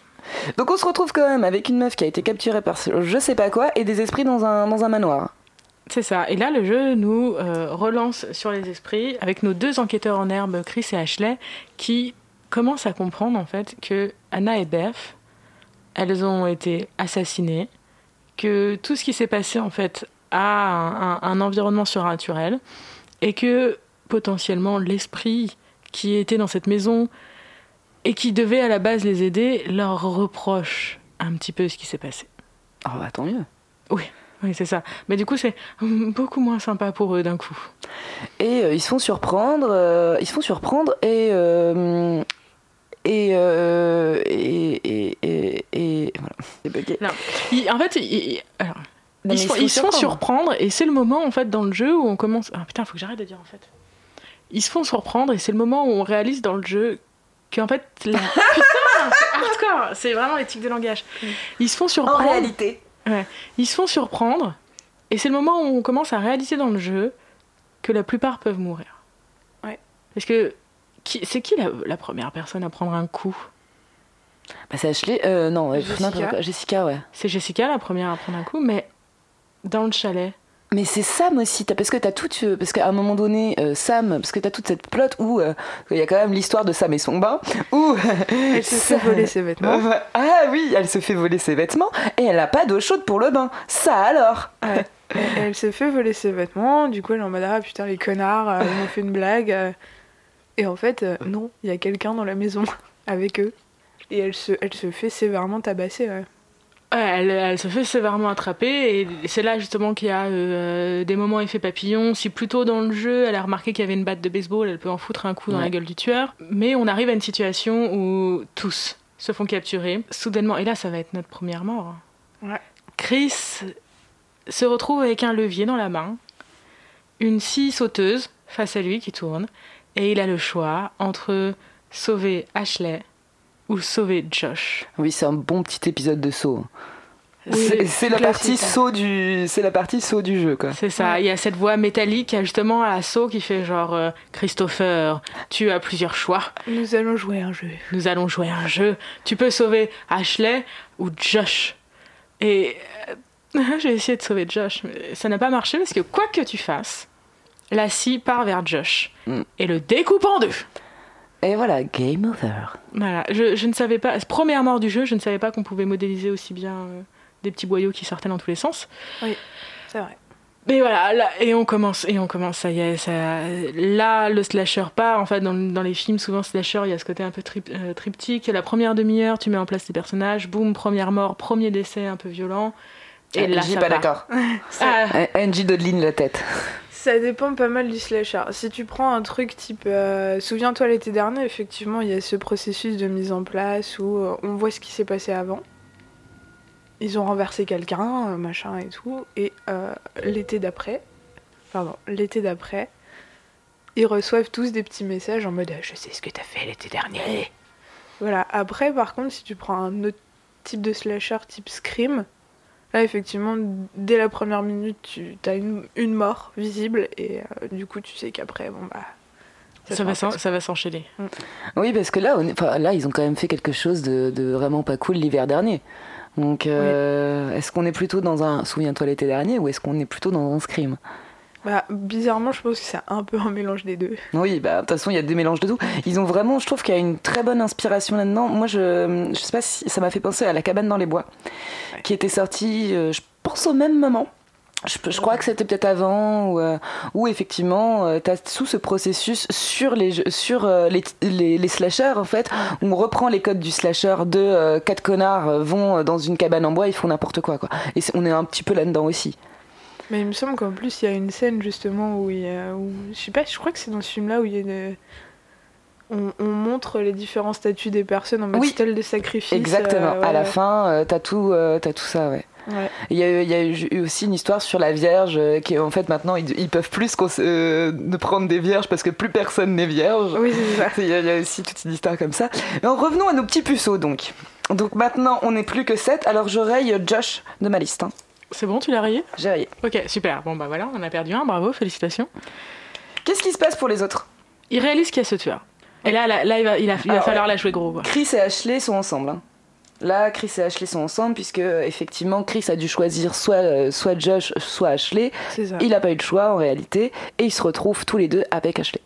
Donc on se retrouve quand même avec une meuf qui a été capturée par je sais pas quoi et des esprits dans un, dans un manoir. C'est ça. Et là, le jeu nous euh, relance sur les esprits avec nos deux enquêteurs en herbe, Chris et Ashley, qui commencent à comprendre en fait que Anna et Beth, elles ont été assassinées, que tout ce qui s'est passé en fait a un environnement surnaturel et que potentiellement l'esprit qui était dans cette maison et qui devait à la base les aider, leur reproche un petit peu ce qui s'est passé. Oh bah tant mieux. Oui. Oui, c'est ça. Mais du coup, c'est beaucoup moins sympa pour eux d'un coup. Et euh, ils se font surprendre, euh, ils se font surprendre et euh, et, et, et, et, voilà. Non. en fait, ils, alors, ils, se, font surprendre et c'est le moment en fait dans le jeu où on commence. Ah putain, faut que j'arrête de dire en fait. Ils se font surprendre et c'est le moment où on réalise dans le jeu qu'en fait, la... putain, hardcore. c'est vraiment l'éthique de langage. Ils se font surprendre. En réalité. Ouais. Ils se font surprendre, et c'est le moment où on commence à réaliser dans le jeu que la plupart peuvent mourir. Ouais. Parce que c'est qui la, première personne à prendre un coup? Bah, C'est Ashley. Euh, non, Jessica. Jessica, ouais. C'est Jessica la première à prendre un coup, mais dans le chalet. Mais c'est Sam aussi, parce que t'as tout, parce qu'à un moment donné, euh, Sam, parce que t'as toute cette plot où euh, il y a quand même l'histoire de Sam et son bain, où elle se fait voler ses vêtements. ah oui, elle se fait voler ses vêtements et elle a pas d'eau chaude pour le bain. Ça alors Elle, se fait voler ses vêtements, du coup elle est en mode ah putain les connards, ils m'ont fait une blague. Et en fait, non, il y a quelqu'un dans la maison avec eux. Et elle se, elle se fait sévèrement tabasser. Ouais. Elle, se fait sévèrement attraper et c'est là justement qu'il y a euh, des moments effet papillon. Si plutôt dans le jeu elle a remarqué qu'il y avait une batte de baseball, elle peut en foutre un coup dans la gueule du tueur. Mais on arrive à une situation où tous se font capturer soudainement. Et là ça va être notre première mort. Ouais. Chris se retrouve avec un levier dans la main, une scie sauteuse face à lui qui tourne et il a le choix entre sauver Ashley ou sauver Josh. Oui, c'est un bon petit épisode de saut. c'est la partie saut du c'est la partie saut du jeu quoi. C'est ça, il y a cette voix métallique justement à saut qui fait genre euh, Christopher, tu as plusieurs choix. Nous allons jouer un jeu. Nous allons jouer un jeu. Tu peux sauver Ashley ou Josh. Et euh, j'ai essayé de sauver Josh mais ça n'a pas marché parce que quoi que tu fasses, la scie part vers Josh mm. et le découpe en deux. Et voilà, game over. Voilà, je, je, ne savais pas, première mort du jeu, je ne savais pas qu'on pouvait modéliser aussi bien euh, des petits boyaux qui sortaient dans tous les sens. Oui, c'est vrai. Mais voilà, là, et on commence, et on commence, ça y est, ça, là, le slasher part. En fait, dans, dans les films, souvent, slasher, il y a ce côté un peu trip, euh, triptyque. La première demi-heure, tu mets en place tes personnages, boum, première mort, premier décès un peu violent. Et là, là, pas d'accord. ah. Angie Dodlin la tête. Ça dépend pas mal du slasher. Si tu prends un truc type. Euh, souviens-toi l'été dernier, effectivement, il y a ce processus de mise en place où euh, on voit ce qui s'est passé avant. Ils ont renversé quelqu'un, euh, machin et tout. Et l'été d'après. Pardon, l'été d'après. Ils reçoivent tous des petits messages en mode Je sais ce que t'as fait l'été dernier. Voilà. Après, par contre, si tu prends un autre type de slasher type Scream Là, effectivement, dès la première minute, tu as une, une mort visible et euh, du coup, tu sais qu'après, bon, bah. Ça, va, ça va s'enchaîner. Mm. Oui, parce que là, on là, ils ont quand même fait quelque chose de, de vraiment pas cool l'hiver dernier. Donc, euh, est-ce qu'on est plutôt dans un Souviens-toi l'été dernier ou est-ce qu'on est plutôt dans un Scream? Bah, bizarrement, je pense que c'est un peu un mélange des deux. Oui, bah, de toute façon, il y a des mélanges de tout. Ils ont vraiment, je trouve qu'il y a une très bonne inspiration là-dedans. Moi, je, je sais pas si ça m'a fait penser à La cabane dans les bois, qui était sortie, euh, je pense, au même moment. Je, je, crois que c'était peut-être avant où, euh, où effectivement euh, tu as tout ce processus sur les sur les, les, les, slashers en fait où on reprend les codes du slasher de quatre connards vont dans une cabane en bois ils font n'importe quoi quoi et on est un petit peu là-dedans aussi mais il me semble qu'en plus, il y a une scène justement où il y a. Où, je sais pas, je crois que c'est dans ce film-là où il y a une. On, on, montre les différents statuts des personnes en mode oui. de sacrifice. Exactement. Euh, à la fin, euh, t'as tout, euh, as tout ça, ouais. Il y, a, y, a, eu aussi une histoire sur la Vierge qui en fait maintenant ils, ils peuvent plus de prendre des vierges parce que plus personne n'est vierge. Oui, c'est ça. Il y, y, a aussi toute une histoire comme ça. Mais revenons à nos petits puceaux donc. Donc maintenant on n'est plus que 7, alors raye Josh de ma liste. Hein. C'est bon, tu l'as rayé J'ai rayé. Ok, super. Bon, bah voilà, on a perdu un, bravo, félicitations. Qu'est-ce qui se passe pour les autres? Il réalise qu'il y a ce tueur. Et là, là, il va, il, va falloir la jouer gros. Chris et Ashley sont ensemble. Hein. Là, Chris et Ashley sont ensemble puisque effectivement Chris a dû choisir soit, euh, soit Josh, soit Ashley. Il n'a pas eu de choix en réalité et ils se retrouvent tous les deux avec Ashley.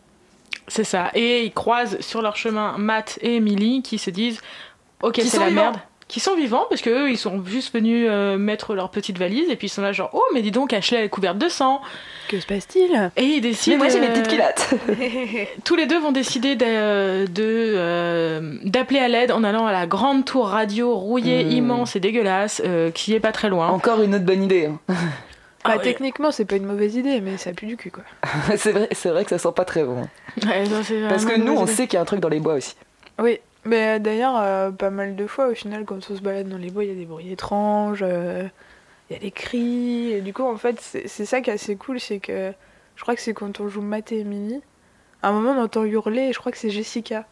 C'est ça. Et ils croisent sur leur chemin Matt et Emily qui se disent Ok, c'est la merde qui sont vivants parce que ils sont juste venus euh, mettre leur petite valise et puis ils sont là genre oh mais dis donc Ashley est couverte de sang que se passe-t-il? Et ils décident mais moi j'ai mes petites culottes tous les deux vont décider de, euh, d'appeler à l'aide en allant à la grande tour radio rouillée hmm. immense et dégueulasse euh, qui est pas très loin encore une autre bonne idée hein. ah, bah, techniquement, c'est pas une mauvaise idée, mais ça pue du cul, quoi. c'est vrai, c'est vrai que ça sent pas très bon. Parce que nous, on sait qu'il y a un truc dans les bois aussi. Oui, mais d'ailleurs, euh, pas mal de fois, au final, quand on se balade dans les bois, il y a des bruits étranges, euh, il y a des cris. Et du coup, en fait, c'est ça qui est assez cool, c'est que je crois que c'est quand on joue Matt et Emily, à un moment, on entend hurler, et je crois que c'est Jessica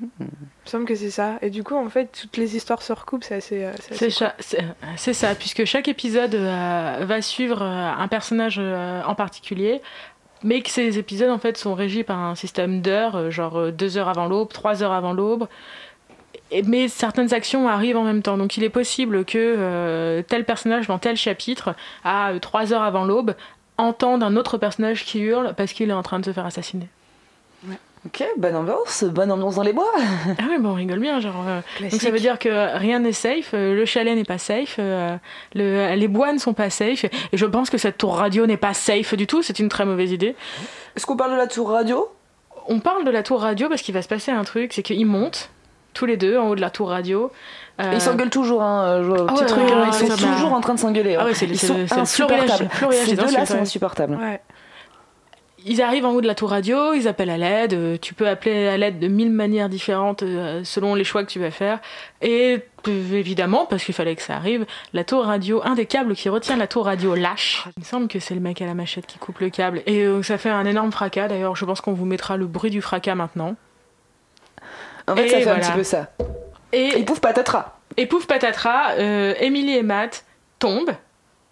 Il me semble que c'est ça. Et du coup, en fait, toutes les histoires se recoupent, c'est assez. Euh, c'est ça, c'est ça, puisque chaque épisode euh, va suivre un personnage en particulier, mais que ces épisodes en fait sont régis par un système d'heures, genre deux heures avant l'aube, trois heures avant l'aube. Mais certaines actions arrivent en même temps. Donc il est possible que tel personnage dans tel chapitre, à trois heures avant l'aube, entende un autre personnage qui hurle parce qu'il est en train de se faire assassiner. Ok, bonne ambiance, bonne ambiance dans les bois. ah oui, bon, on rigole bien, genre. Euh, donc ça veut dire que rien n'est safe, euh, le chalet n'est pas safe, euh, le, les bois ne sont pas safe, et je pense que cette tour radio n'est pas safe du tout. C'est une très mauvaise idée. Est-ce qu'on parle de la tour radio? On parle de la tour radio parce qu'il va se passer un truc, c'est qu'ils montent tous les deux en haut de la tour radio. Ils s'engueulent toujours, hein, ah petit truc, hein, ils sont toujours en train de s'engueuler. Ah ouais, c'est insupportable. Ces deux-là sont insupportables. Ils arrivent en haut de la tour radio, ils appellent à l'aide. Euh, tu peux appeler à l'aide de mille manières différentes euh, selon les choix que tu vas faire. Et euh, évidemment, parce qu'il fallait que ça arrive, la tour radio, un des câbles qui retient la tour radio lâche. Il me semble que c'est le mec à la machette qui coupe le câble. Et ça fait un énorme fracas. D'ailleurs, je pense qu'on vous mettra le bruit du fracas maintenant. En fait, ça fait un petit peu ça. Et, et pouf patatras. Et pouf patatras, Émilie et Matt tombent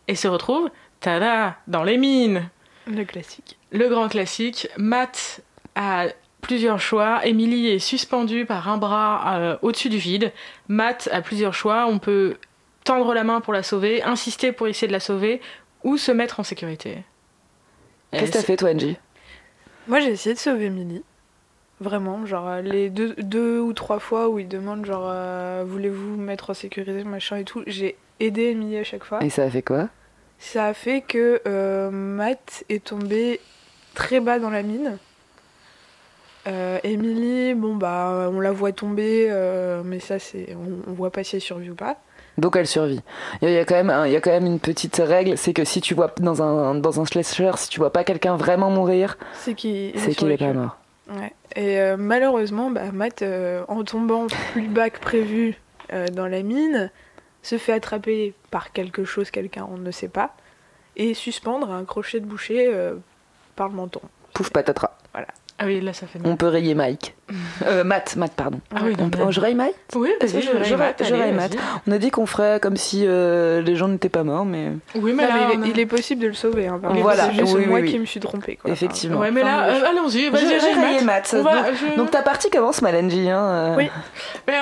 et se retrouvent, tada, dans les mines. Le classique. Le grand classique. Matt a plusieurs choix. Emily est suspendue par un bras euh, au-dessus du vide. Matt a plusieurs choix. On peut tendre la main pour la sauver, insister pour essayer de la sauver, ou se mettre en sécurité. Qu'est-ce que t'as fait toi, Angie? Moi j'ai essayé de sauver Emily. Vraiment, genre euh, les deux, deux, ou trois fois où il demande genre euh, voulez-vous mettre en sécurité machin et tout, j'ai aidé Emily à chaque fois. Et ça a fait quoi? Ça a fait que euh, Matt est tombé très bas dans la mine. Euh, Emily, bon bah on la voit tomber, euh, mais ça c'est on, voit pas si elle survit ou pas. Donc elle survit. Il y a quand même, il y a quand même une petite règle, c'est que si tu vois dans un dans un slasher, si tu vois pas quelqu'un vraiment mourir, c'est qu'il c'est qu'il est pas mort. Ouais. Et malheureusement, bah, Matt, en tombant plus bas que prévu dans la mine, se fait attraper par quelque chose, quelqu'un, on ne sait pas, et suspendre un crochet de boucher euh, par le menton. Pouf patatras. Voilà. Ah oui, là ça fait On peut rayer Mike. euh, Matt, Matt, pardon. Ah oui, on je raye Mike Oui, je, je, raye Matt. On a dit qu'on ferait comme si euh, les gens n'étaient pas morts, mais. Oui, mais là, il, est, possible de le sauver. Hein, voilà, c'est moi qui me suis trompée. Quoi. Effectivement. ouais, mais là, euh, allons-y. J'ai rayé Matt. donc, ta partie commence, Malenji. Hein, euh. Oui. Mais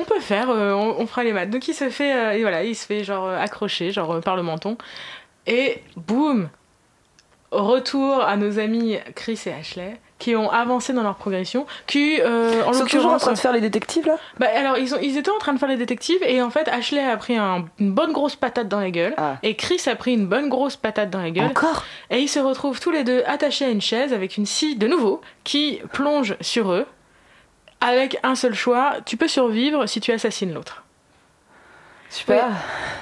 on, peut faire, on, fera les maths. Donc il se fait, et voilà, il se fait genre accrocher, genre par le menton, et boum, retour à nos amis Chris et Ashley qui ont avancé dans leur progression, qui euh, en ils sont toujours en train de faire les détectives là? Bah, alors ils, ont, ils étaient en train de faire les détectives et en fait Ashley a pris une bonne grosse patate dans la gueule ah. et Chris a pris une bonne grosse patate dans la gueule. Encore? Et ils se retrouvent tous les deux attachés à une chaise avec une scie de nouveau qui plonge sur eux avec un seul choix, tu peux survivre si tu assassines l'autre. Super.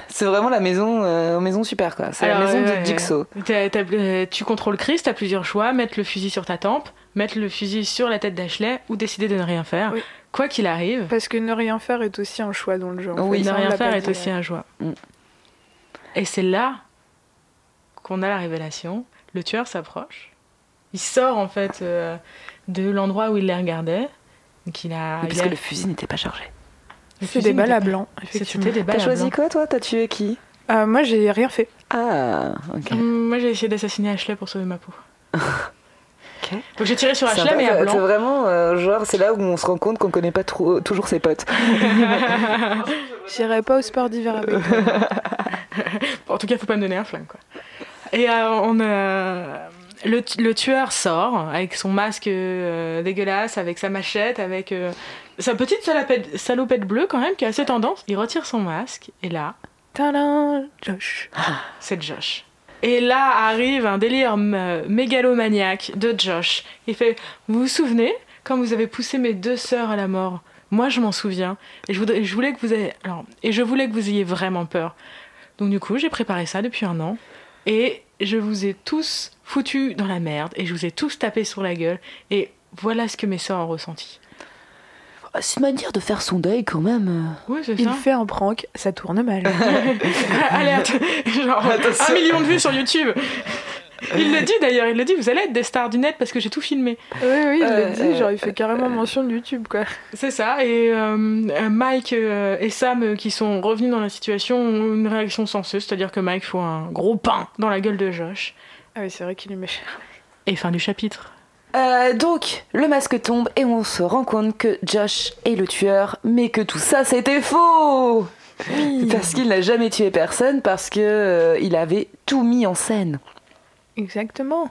C'est vraiment la maison, euh, maison super quoi. C'est la maison de Jigsaw. Euh, tu contrôles Chris, t'as plusieurs choix mettre le fusil sur ta tempe, mettre le fusil sur la tête d'Ashley ou décider de ne rien faire. Quoi qu'il arrive. Parce que ne rien faire est aussi un choix dans le jeu. oui, ne rien faire est aussi un choix. Mm. Et c'est là qu'on a la révélation. Le tueur s'approche. Il sort en fait euh, de l'endroit où il les regardait. Donc il a. parce que le fusil n'était pas chargé. C'est des balles à blanc, effectivement. T'as choisi quoi, toi T'as tué qui euh, Moi, j'ai rien fait. Ah, ok. Hum, moi, j'ai essayé d'assassiner Ashley pour sauver ma peau. ok. Donc j'ai tiré sur Ashley, mais à blanc. C'est vraiment, euh, genre, c'est là où on se rend compte qu'on connaît pas trop, toujours ses potes. J'irai pas au sport d'hiver avec en tout cas, faut pas me donner un flingue, quoi. Et euh, on a le, tueur sort avec son masque euh, dégueulasse, avec sa machette, avec euh, sa petite salopette, salopette, bleue quand même qui a assez tendance. Il retire son masque et là, tadam, Josh. C'est Josh. Et là arrive un délire mégalomaniaque de Josh. Il fait Vous vous souvenez quand vous avez poussé mes deux sœurs à la mort? Moi je m'en souviens. Et je, voulais, je voulais que vous ayez, alors, et je voulais que vous ayez vraiment peur. Donc du coup j'ai préparé ça depuis un an. Et je vous ai tous foutus dans la merde et je vous ai tous tapé sur la gueule. Et voilà ce que mes soeurs ont ressenti. Ah, c'est une manière de faire son deuil quand même. Oui, c'est Il fait un prank, ça tourne mal. Alerte Genre un million de vues sur YouTube il le dit d'ailleurs, il le dit, vous allez être des stars du net parce que j'ai tout filmé. Oui, oui, il le dit, genre il fait carrément mention de YouTube, quoi. C'est ça, et Mike et Sam qui sont revenus dans la situation ont une réaction senseuse, c'est-à-dire que Mike faut un gros pain dans la gueule de Josh. Ah oui, c'est vrai qu'il est méchant. Et fin du chapitre. Euh, donc, le masque tombe et on se rend compte que Josh est le tueur, mais que tout ça c'était faux Parce qu'il n'a jamais tué personne, parce que euh, il avait tout mis en scène. Exactement.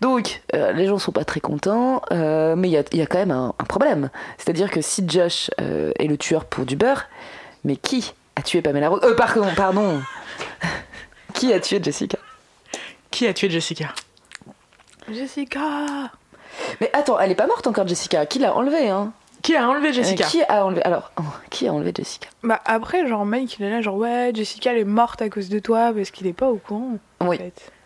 Donc, euh, les gens sont pas très contents, mais il y a, quand même un, problème. C'est-à-dire que si Josh est le tueur pour du beurre, mais qui a tué Pamela Rose Euh, pardon, pardon Qui a tué Jessica? Qui a tué Jessica? Jessica Mais attends, elle est pas morte encore, Jessica. Qui l'a enlevée, hein? Qui a enlevé Jessica? Qui a enlevé Alors, oh, qui a enlevé Jessica? Bah après, genre Mike, il est là, genre ouais, Jessica elle est morte à cause de toi parce qu'il est pas au courant. Oui.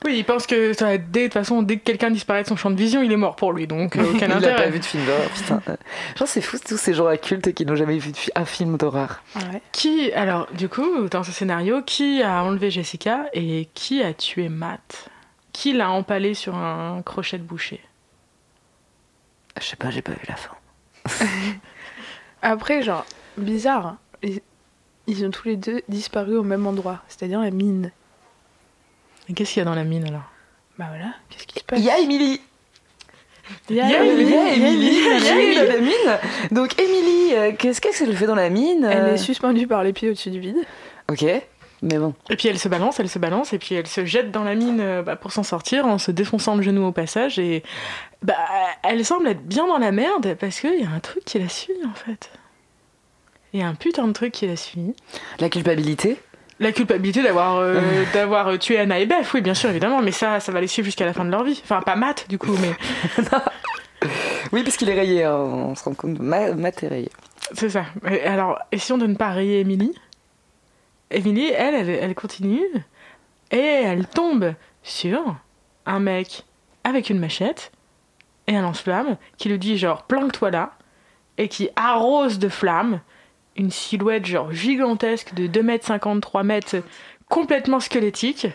Oui, il pense que ça, dès, de toute façon, dès que quelqu'un disparaît de son champ de vision, il est mort pour lui, donc euh, aucun il intérêt. Il a pas vu de film d'horreur, putain. Genre c'est fou tous ces gens occultes qui n'ont jamais vu un film d'horreur. Ouais. Qui, alors, du coup, dans ce scénario, qui a enlevé Jessica et qui a tué Matt? Qui l'a empalé sur un crochet de boucher? Je sais pas, j'ai pas vu la fin. Après, genre, bizarre, hein. ils, ont tous les deux disparu au même endroit, c'est-à-dire la mine. Et qu'est-ce qu'il y a dans la mine alors? Bah voilà, qu'est-ce qui se passe? Il y a Émilie il y a Émilie dans la mine. Donc Émilie, euh, qu'est-ce qu'elle fait dans la mine? Elle est suspendue par les pieds au-dessus du vide. Ok. Mais bon. Et puis elle se balance, elle se balance, et puis elle se jette dans la mine euh, bah, pour s'en sortir en se défonçant le genou au passage. Et bah, elle semble être bien dans la merde parce qu'il y a un truc qui la suit en fait. Il y a un putain de truc qui la suit. La culpabilité? La culpabilité d'avoir euh, d'avoir tué Anna et Beth, oui, bien sûr, évidemment, mais ça, ça va les suivre jusqu'à la fin de leur vie. Enfin, pas Matt, du coup, mais. oui, parce qu'il est rayé, hein, on se rend compte. Matt est rayé. C'est ça. Alors, essayons de ne pas rayer Emily. Emily, elle, elle, continue et elle tombe sur un mec avec une machette et un lance-flamme qui lui dit genre planque-toi là et qui arrose de flammes une silhouette genre gigantesque de 2 mètres 53 mètres complètement squelettique.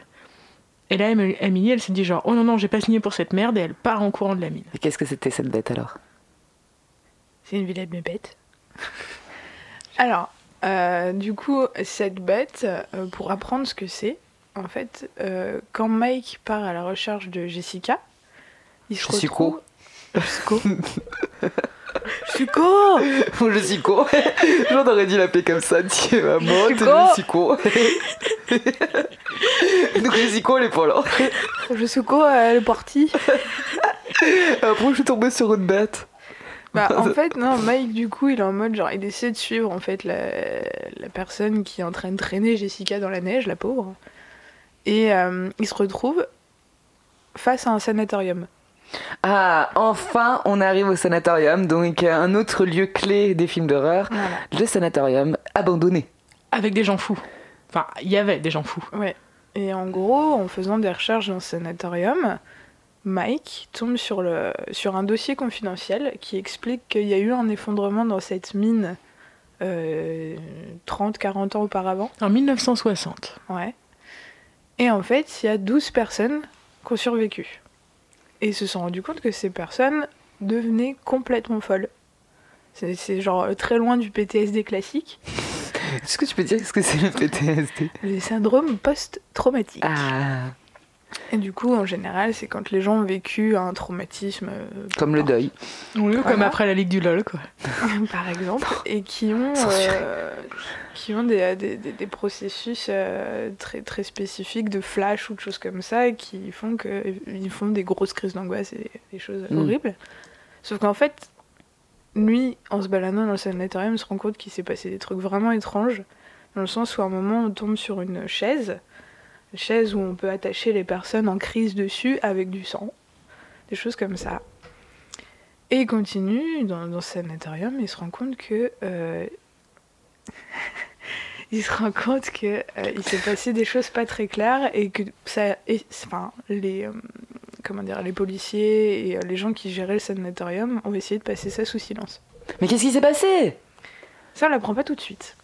Et là, Emily, elle s'est dit genre oh non non, j'ai pas signé pour cette merde et elle part en courant de la mine. Et qu'est-ce que c'était cette bête alors? C'est une vilaine bête. alors, euh, du coup, cette bête, euh, pour apprendre ce que c'est, en fait, euh, quand Mike part à la recherche de Jessica, il se retrouve... Jessico. Jessico Jessico J'en aurais dû l'appeler comme ça, tiens, maman, t'es Jessico Donc Jessico, elle est pas là. Jessico, elle est partie. Après, je suis tombée sur une bête. Bah, en fait, non, Mike, du coup, il est en mode genre, il essaie de suivre en fait la, la personne qui est en train de traîner Jessica dans la neige, la pauvre. Et euh, il se retrouve face à un sanatorium. Ah, enfin, on arrive au sanatorium, donc euh, un autre lieu clé des films d'horreur, le sanatorium abandonné. Avec des gens fous. Enfin, il y avait des gens fous. Ouais. Et en gros, en faisant des recherches dans le sanatorium, Mike tombe sur, le, sur un dossier confidentiel qui explique qu'il y a eu un effondrement dans cette mine 30-40 euh, ans auparavant. En 1960. Ouais. Et en fait, il y a 12 personnes qui ont survécu. Et ils se sont rendus compte que ces personnes devenaient complètement folles. C'est genre très loin du PTSD classique. Est-ce que tu peux dire ce que c'est le PTSD Le syndrome post-traumatique. Ah et du coup, en général, c'est quand les gens ont vécu un traumatisme. Euh, comme le deuil. Oui, comme après la Ligue du LOL, quoi. Par exemple. Et qui ont, euh, qui ont des, des, des, processus euh, très, très spécifiques de flash ou de choses comme ça, et qui font, que, ils font des grosses crises d'angoisse et des choses mm. horribles. Sauf qu'en fait, lui, en se baladant dans le sanatorium, il se rend compte qu'il s'est passé des trucs vraiment étranges. Dans le sens où à un moment, on tombe sur une chaise chaise où on peut attacher les personnes en crise dessus avec du sang, des choses comme ça. Et il continue dans, dans ce sanatorium, il se rend compte que euh, il se rend compte que euh, il s'est passé des choses pas très claires et que ça, enfin les euh, comment dire, les policiers et les gens qui géraient le sanatorium ont essayé de passer ça sous silence. Mais qu'est-ce qui s'est passé? Ça on l'apprend pas tout de suite.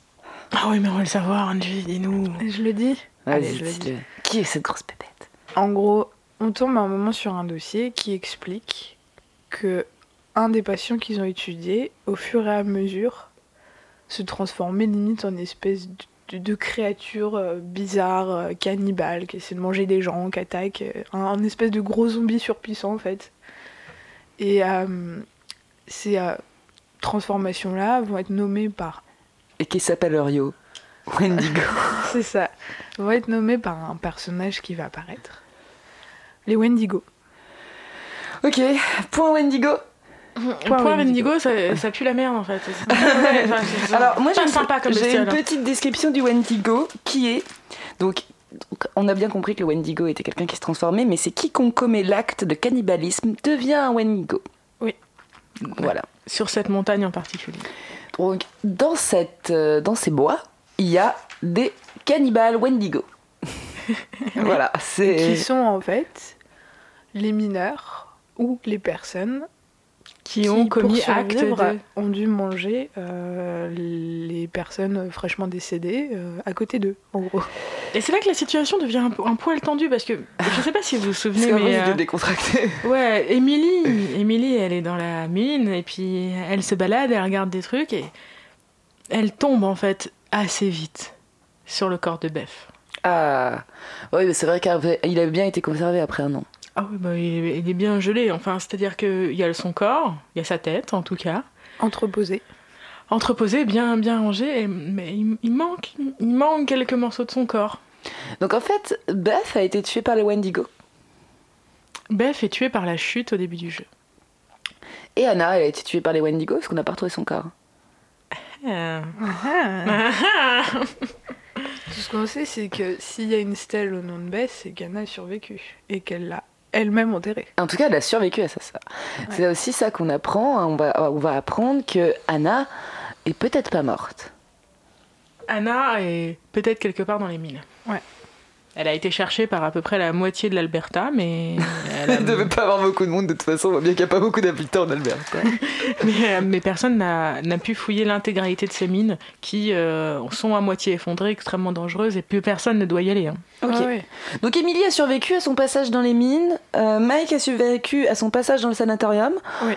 Ah oui, mais on va le savoir, Angie, dis-nous. Je le dis. Allez, je le dis. Qui est cette grosse pépette En gros, on tombe à un moment sur un dossier qui explique que un des patients qu'ils ont étudié, au fur et à mesure, se transformait limite en espèce de, de, créature euh, bizarre, euh, cannibale, qui essaie de manger des gens, qui attaque, euh, un, espèce de gros zombie surpuissant en fait. Et ces transformations-là vont être nommées par... Et qui s'appelle Rio Wendigo. C'est ça. Vont être nommées par un personnage qui va apparaître. Les Wendigo. Ok, point Wendigo. Point, Wendigo, ça, ça, pue la merde en fait. Alors moi j'ai une, petite description du Wendigo qui est donc on a bien compris que le Wendigo était quelqu'un qui se transformait, mais c'est quiconque commet l'acte de cannibalisme devient un Wendigo. Oui. Voilà. Sur cette montagne en particulier. Donc dans cette euh, dans ces bois, il y a des cannibales Wendigo. voilà, c'est qui sont en fait les mineurs ou les personnes qui, ont commis acte ont dû manger euh, les personnes fraîchement décédées euh, à côté d'eux, en gros. Et c'est là que la situation devient un, un poil tendue parce que je sais pas si vous vous souvenez, mais euh, décontracté. Ouais, Émilie, Émilie, elle est dans la mine et puis elle se balade, elle regarde des trucs et elle tombe en fait assez vite sur le corps de Beth. Ah, oui, c'est vrai qu'il avait bien été conservé après un an. Ah oui, bah, il, est bien gelé. Enfin, c'est-à-dire qu'il y a son corps, il y a sa tête en tout cas. Entreposé. Entreposé, bien, bien rangé, mais il, manque, il manque quelques morceaux de son corps. Donc en fait, Beth a été tuée par les Wendigo. Beth est tuée par la chute au début du jeu. Et Anna, elle a été tuée par les Wendigo parce qu'on n'a pas retrouvé son corps. Ah. Ah. Tout ce qu'on sait, c'est que s'il y a une stèle au nom de Beth, c'est qu'Anna a survécu et qu'elle l'a elle-même enterrée. En tout cas, elle a survécu à ça. ça. C'est aussi ça qu'on apprend. Hein. On va, on va apprendre que Anna est peut-être pas morte. Anna est peut-être quelque part dans les mines. Ouais. Elle a été cherchée par à peu près la moitié de l'Alberta, mais. Elle ne devait pas avoir beaucoup de monde, de toute façon, on voit bien qu'il n'y a pas beaucoup d'habitants en Alberta. mais, mais, personne n'a pu fouiller l'intégralité de ces mines qui euh, sont à moitié effondrées, extrêmement dangereuses, et plus personne ne doit y aller. Hein. Ok. Ah Donc Émilie a survécu à son passage dans les mines, euh, Mike a survécu à son passage dans le sanatorium. Oui.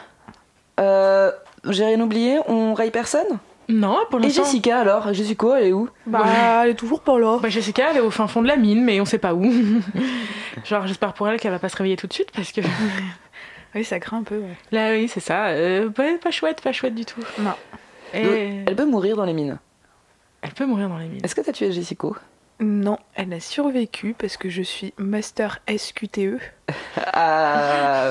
Euh, J'ai rien oublié, on raille personne? Non, pour l'instant. Et Jessica alors Jessica, elle est où? Bah, elle est toujours pas là. Bah, Jessica, elle est au fin fond de la mine, mais on sait pas où. Genre, j'espère pour elle qu'elle va pas se réveiller tout de suite parce que. oui, ça craint un peu. Ouais. Là, oui, c'est ça. Euh, pas chouette, pas chouette du tout. Non. Et... Elle peut mourir dans les mines. Elle peut mourir dans les mines. Est-ce que t'as tué Jessica? Non, elle a survécu parce que je suis master SQTE. Ah.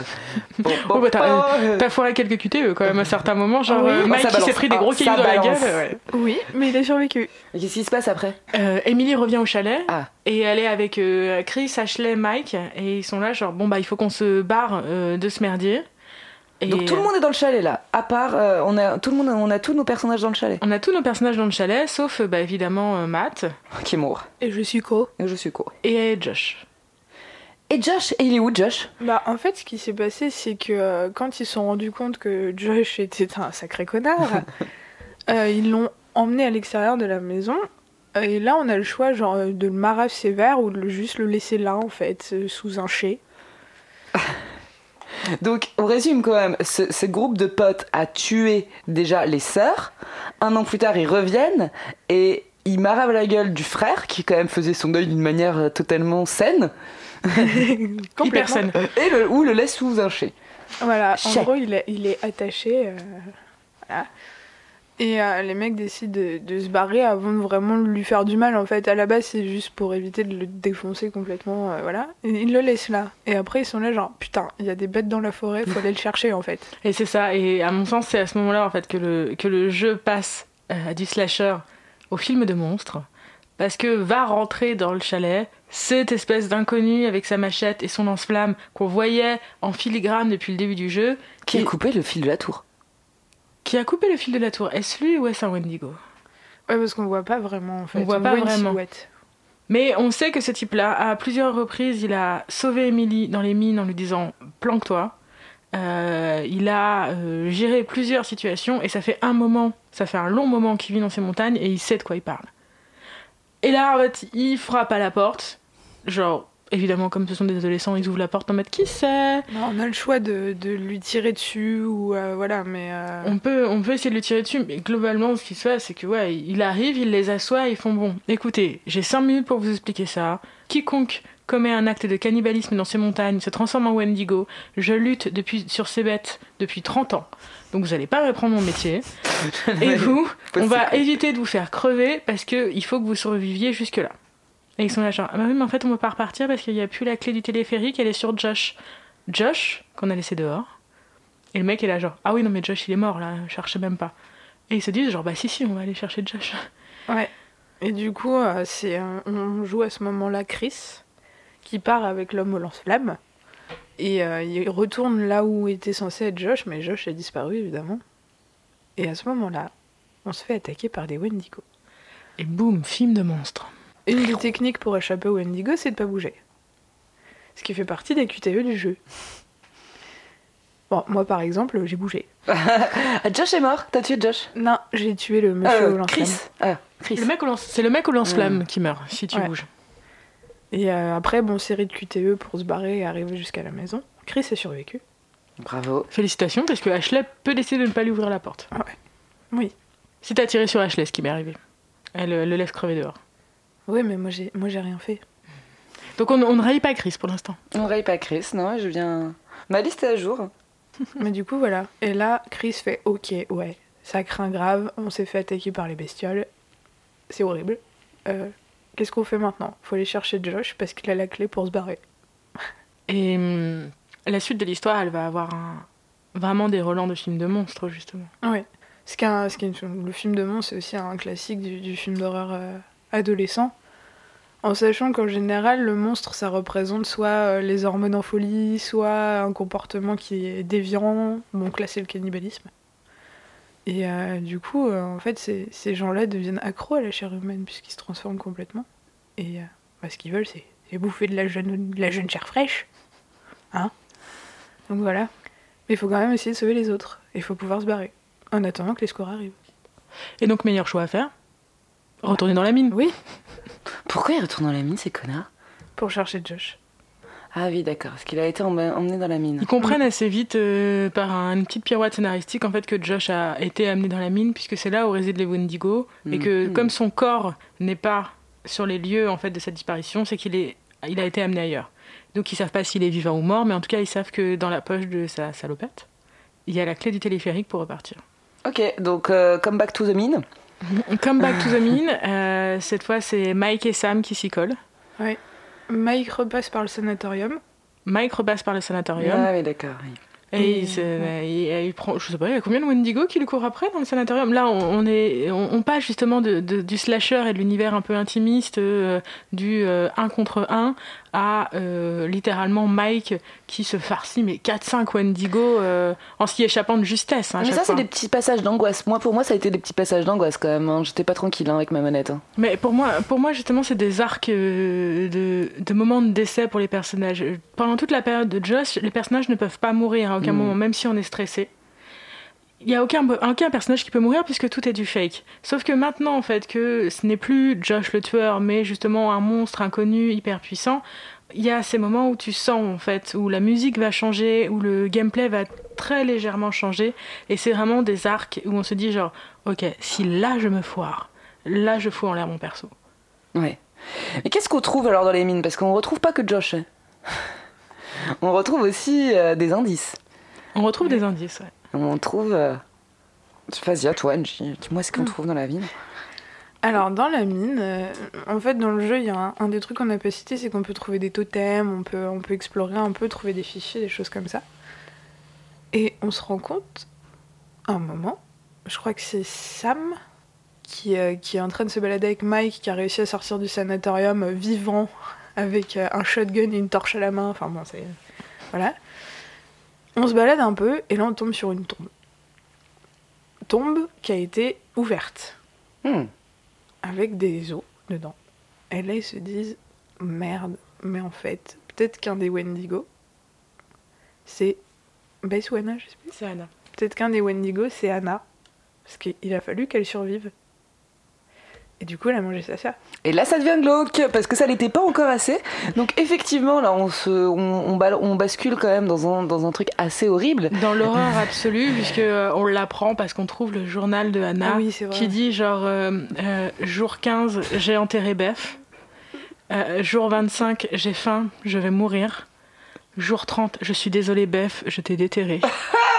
bon, bon, bah, t'as, foiré quelques QTE quand même à certains moments, genre oui. Euh, Mike qui s'est pris des gros ah, cailloux dans la gueule. Oui, mais il a survécu. Et qu'est-ce qui se passe après? Euh, Emily revient au chalet ah. et elle est avec euh, Chris, Ashley, Mike et ils sont là genre bon bah il faut qu'on se barre de ce merdier. Donc tout le monde est dans le chalet là, à part euh, on a tout le monde, on a tous nos personnages dans le chalet. On a tous nos personnages dans le chalet, sauf bah, évidemment euh, Matt qui est mort. Et je suis co. Et je suis co. Et Josh. Et Josh, et il est où Josh? Bah en fait ce qui s'est passé c'est que euh, quand ils se sont rendus compte que Josh était un sacré connard, ils l'ont emmené à l'extérieur de la maison. Et là on a le choix genre de le marrer sévère ou de juste le laisser là en fait sous un chai. Donc, on résume quand même. Ce, groupe de potes a tué déjà les sœurs. Un an plus tard, ils reviennent et ils maravent la gueule du frère qui quand même faisait son deuil d'une manière euh, totalement saine. Hyper saine. Et le, ou le laisse sous un chai. Voilà, en gros, il est, il est attaché. Euh, voilà. Et euh, les mecs décident de, se barrer avant de vraiment lui faire du mal. En fait, à la base, c'est juste pour éviter de le défoncer complètement. Euh, voilà. ils le laissent là. Et après, ils sont là, genre, putain, il y a des bêtes dans la forêt, faut aller le chercher, en fait. Et c'est ça. Et à mon sens, c'est à ce moment-là, en fait, que le, que le jeu passe euh, du slasher au film de monstre. Parce que va rentrer dans le chalet cette espèce d'inconnu avec sa machette et son lance-flamme qu'on voyait en filigrane depuis le début du jeu. Qui a coupé le fil de la tour qui a coupé le fil de la tour Est-ce lui ou est-ce un Wendigo? Ouais, parce qu'on voit pas vraiment en fait. On voit pas vraiment. Mais on sait que ce type-là, à plusieurs reprises, il a sauvé Emily dans les mines en lui disant planque-toi. Euh, il a euh, géré plusieurs situations et ça fait un moment, ça fait un long moment qu'il vit dans ces montagnes et il sait de quoi il parle. Et là, en fait, il frappe à la porte, genre Évidemment, comme ce sont des adolescents, ils ouvrent la porte en mode qui c'est? On a le choix de, de, lui tirer dessus ou euh, voilà, mais. Euh, on, peut, on peut essayer de lui tirer dessus, mais globalement, ce qui se passe, c'est que ouais, il arrive, il les assoit, ils font bon, écoutez, j'ai 5 minutes pour vous expliquer ça. Quiconque commet un acte de cannibalisme dans ces montagnes se transforme en Wendigo. Je lutte depuis, sur ces bêtes depuis 30 ans. Donc vous n'allez pas reprendre mon métier. Et vous, on va éviter de vous faire crever parce qu'il faut que vous surviviez jusque-là. Et ils sont là genre, ah bah oui, mais en fait, on peut pas repartir parce qu'il n'y a plus la clé du téléphérique, elle est sur Josh. Josh, qu'on a laissé dehors. Et le mec est là genre, ah oui, non, mais Josh, il est mort là, cherchez même pas. Et ils se disent genre, bah si, si, on va aller chercher Josh. Ouais. Et du coup, euh, c'est, on joue à ce moment-là Chris, qui part avec l'homme au lance-flamme. Et euh, il retourne là où était censé être Josh, mais Josh a disparu évidemment. Et à ce moment-là, on se fait attaquer par des Wendigo. Et boum, film de monstre. Une des techniques pour échapper au Wendigo, c'est de pas bouger. Ce qui fait partie des QTE du jeu. Bon, moi par exemple, j'ai bougé. Josh est mort T'as tué Josh? Non, j'ai tué le monsieur euh, au Chris. Ah, Chris. C'est le mec au lance-flamme qui meurt si tu bouges. Et euh, après, bon, série de QTE pour se barrer et arriver jusqu'à la maison. Chris a survécu. Bravo. Félicitations, parce que Ashley peut décider de ne pas lui ouvrir la porte. Ah ouais. Oui. Si t'as tiré sur Ashley, ce qui m'est arrivé. Elle euh, le laisse crever dehors. Oui, mais moi j'ai, moi j'ai rien fait. Donc on, on ne raille pas Chris pour l'instant. On ne raille pas Chris, non, je viens. Ma liste est à jour. mais du coup, voilà. Et là, Chris fait Ok, ouais, ça craint grave, on s'est fait attaquer par les bestioles. C'est horrible. Euh, qu'est-ce qu'on fait maintenant? Faut aller chercher Josh parce qu'il a la clé pour se barrer. Et hum, la suite de l'histoire, elle va avoir vraiment des relents de films de monstres, justement. Oui. Ce ce le film de monstres, c'est aussi un classique du, film d'horreur. Euh, adolescent, en sachant qu'en général, le monstre, ça représente soit euh, les hormones en folie, soit un comportement qui est déviant, donc là c'est le cannibalisme. Et euh, du coup, euh, en fait, ces, gens-là deviennent accros à la chair humaine puisqu'ils se transforment complètement. Et bah, ce qu'ils veulent, c'est, bouffer de la, jeune, de la jeune chair fraîche. Hein? Donc voilà. Mais il faut quand même essayer de sauver les autres. Il faut pouvoir se barrer. En attendant que les scores arrivent. Et donc, meilleur choix à faire? Retourner dans la mine Oui. Pourquoi il retourne dans la mine, ces connards? Pour chercher Josh. Ah oui, d'accord, parce qu'il a été emmené dans la mine. Ils comprennent assez vite, euh, par une petite pirouette scénaristique, en fait, que Josh a été amené dans la mine, puisque c'est là où réside les Wendigo, et que mm. comme son corps n'est pas sur les lieux en fait de cette disparition, c'est qu'il est, il a été amené ailleurs. Donc ils savent pas s'il est vivant ou mort, mais en tout cas ils savent que dans la poche de sa salopette, il y a la clé du téléphérique pour repartir. Ok, donc euh, come back to the mine. Come back to the mine. Euh, cette fois, c'est Mike et Sam qui s'y collent. Oui. Mike repasse par le sanatorium. Mike repasse par le sanatorium. Ah oui, d'accord. Et, il, prend, je sais pas, il y a combien de Wendigo qui le courent après dans le sanatorium? Là, on, est, on, passe justement de, du slasher et de l'univers un peu intimiste, euh, du 1 euh, contre 1, à euh, littéralement Mike qui se farcit mais 4-5 Wendigo en s'y échappant de justesse. Hein, mais ça, c'est des petits passages d'angoisse. Moi, pour moi, ça a été des petits passages d'angoisse quand même. Hein. J'étais pas tranquille hein, avec ma manette. Mais pour moi, pour moi, justement, c'est des arcs de, de moments de décès pour les personnages. Pendant toute la période de Josh, les personnages ne peuvent pas mourir à aucun mm. moment, même si on est stressé il n'y a aucun, aucun personnage qui peut mourir puisque tout est du fake. Sauf que maintenant, en fait, que ce n'est plus Josh le tueur, mais justement un monstre inconnu, hyper puissant, il y a ces moments où tu sens, en fait, où la musique va changer, où le gameplay va très légèrement changer, et c'est vraiment des arcs où on se dit genre, ok, si là je me foire, là je fous en l'air mon perso. Ouais. Mais qu'est-ce qu'on trouve alors dans les mines? Parce qu'on ne retrouve pas que Josh. On retrouve aussi euh, des indices. On retrouve des indices, ouais. On trouve. Euh... Vas-y, à toi, Dis-moi ce qu'on hmm. trouve dans la mine. Alors, dans la mine, euh, en fait, dans le jeu, il y a un, des trucs qu'on n'a pas cité, c'est qu'on peut trouver des totems, on peut, on peut explorer un peu, trouver des fichiers, des choses comme ça. Et on se rend compte, un moment, je crois que c'est Sam qui, euh, qui, est en train de se balader avec Mike, qui a réussi à sortir du sanatorium vivant, avec un shotgun et une torche à la main. Enfin bon, c'est. Voilà. On se balade un peu et là on tombe sur une tombe. Tombe qui a été ouverte. Hmm. Avec des os dedans. Et là ils se disent merde, mais en fait, peut-être qu'un des Wendigo, c'est Bess ou Anna, je sais plus. C'est Anna. Peut-être qu'un des Wendigo, c'est Anna. Parce qu'il a fallu qu'elle survive. Et du coup, elle a mangé sa sœur. Et là, ça devient glauque, parce que ça n'était pas encore assez. Donc, effectivement, là, on, se, on, on, bascule quand même dans un, dans un truc assez horrible. Dans l'horreur absolue, puisque euh, on l'apprend parce qu'on trouve le journal de Anna ah qui dit genre euh, euh, jour 15, j'ai enterré Beth. jour 25, j'ai faim, je vais mourir. Jour 30, je suis désolée Beth, je t'ai déterré.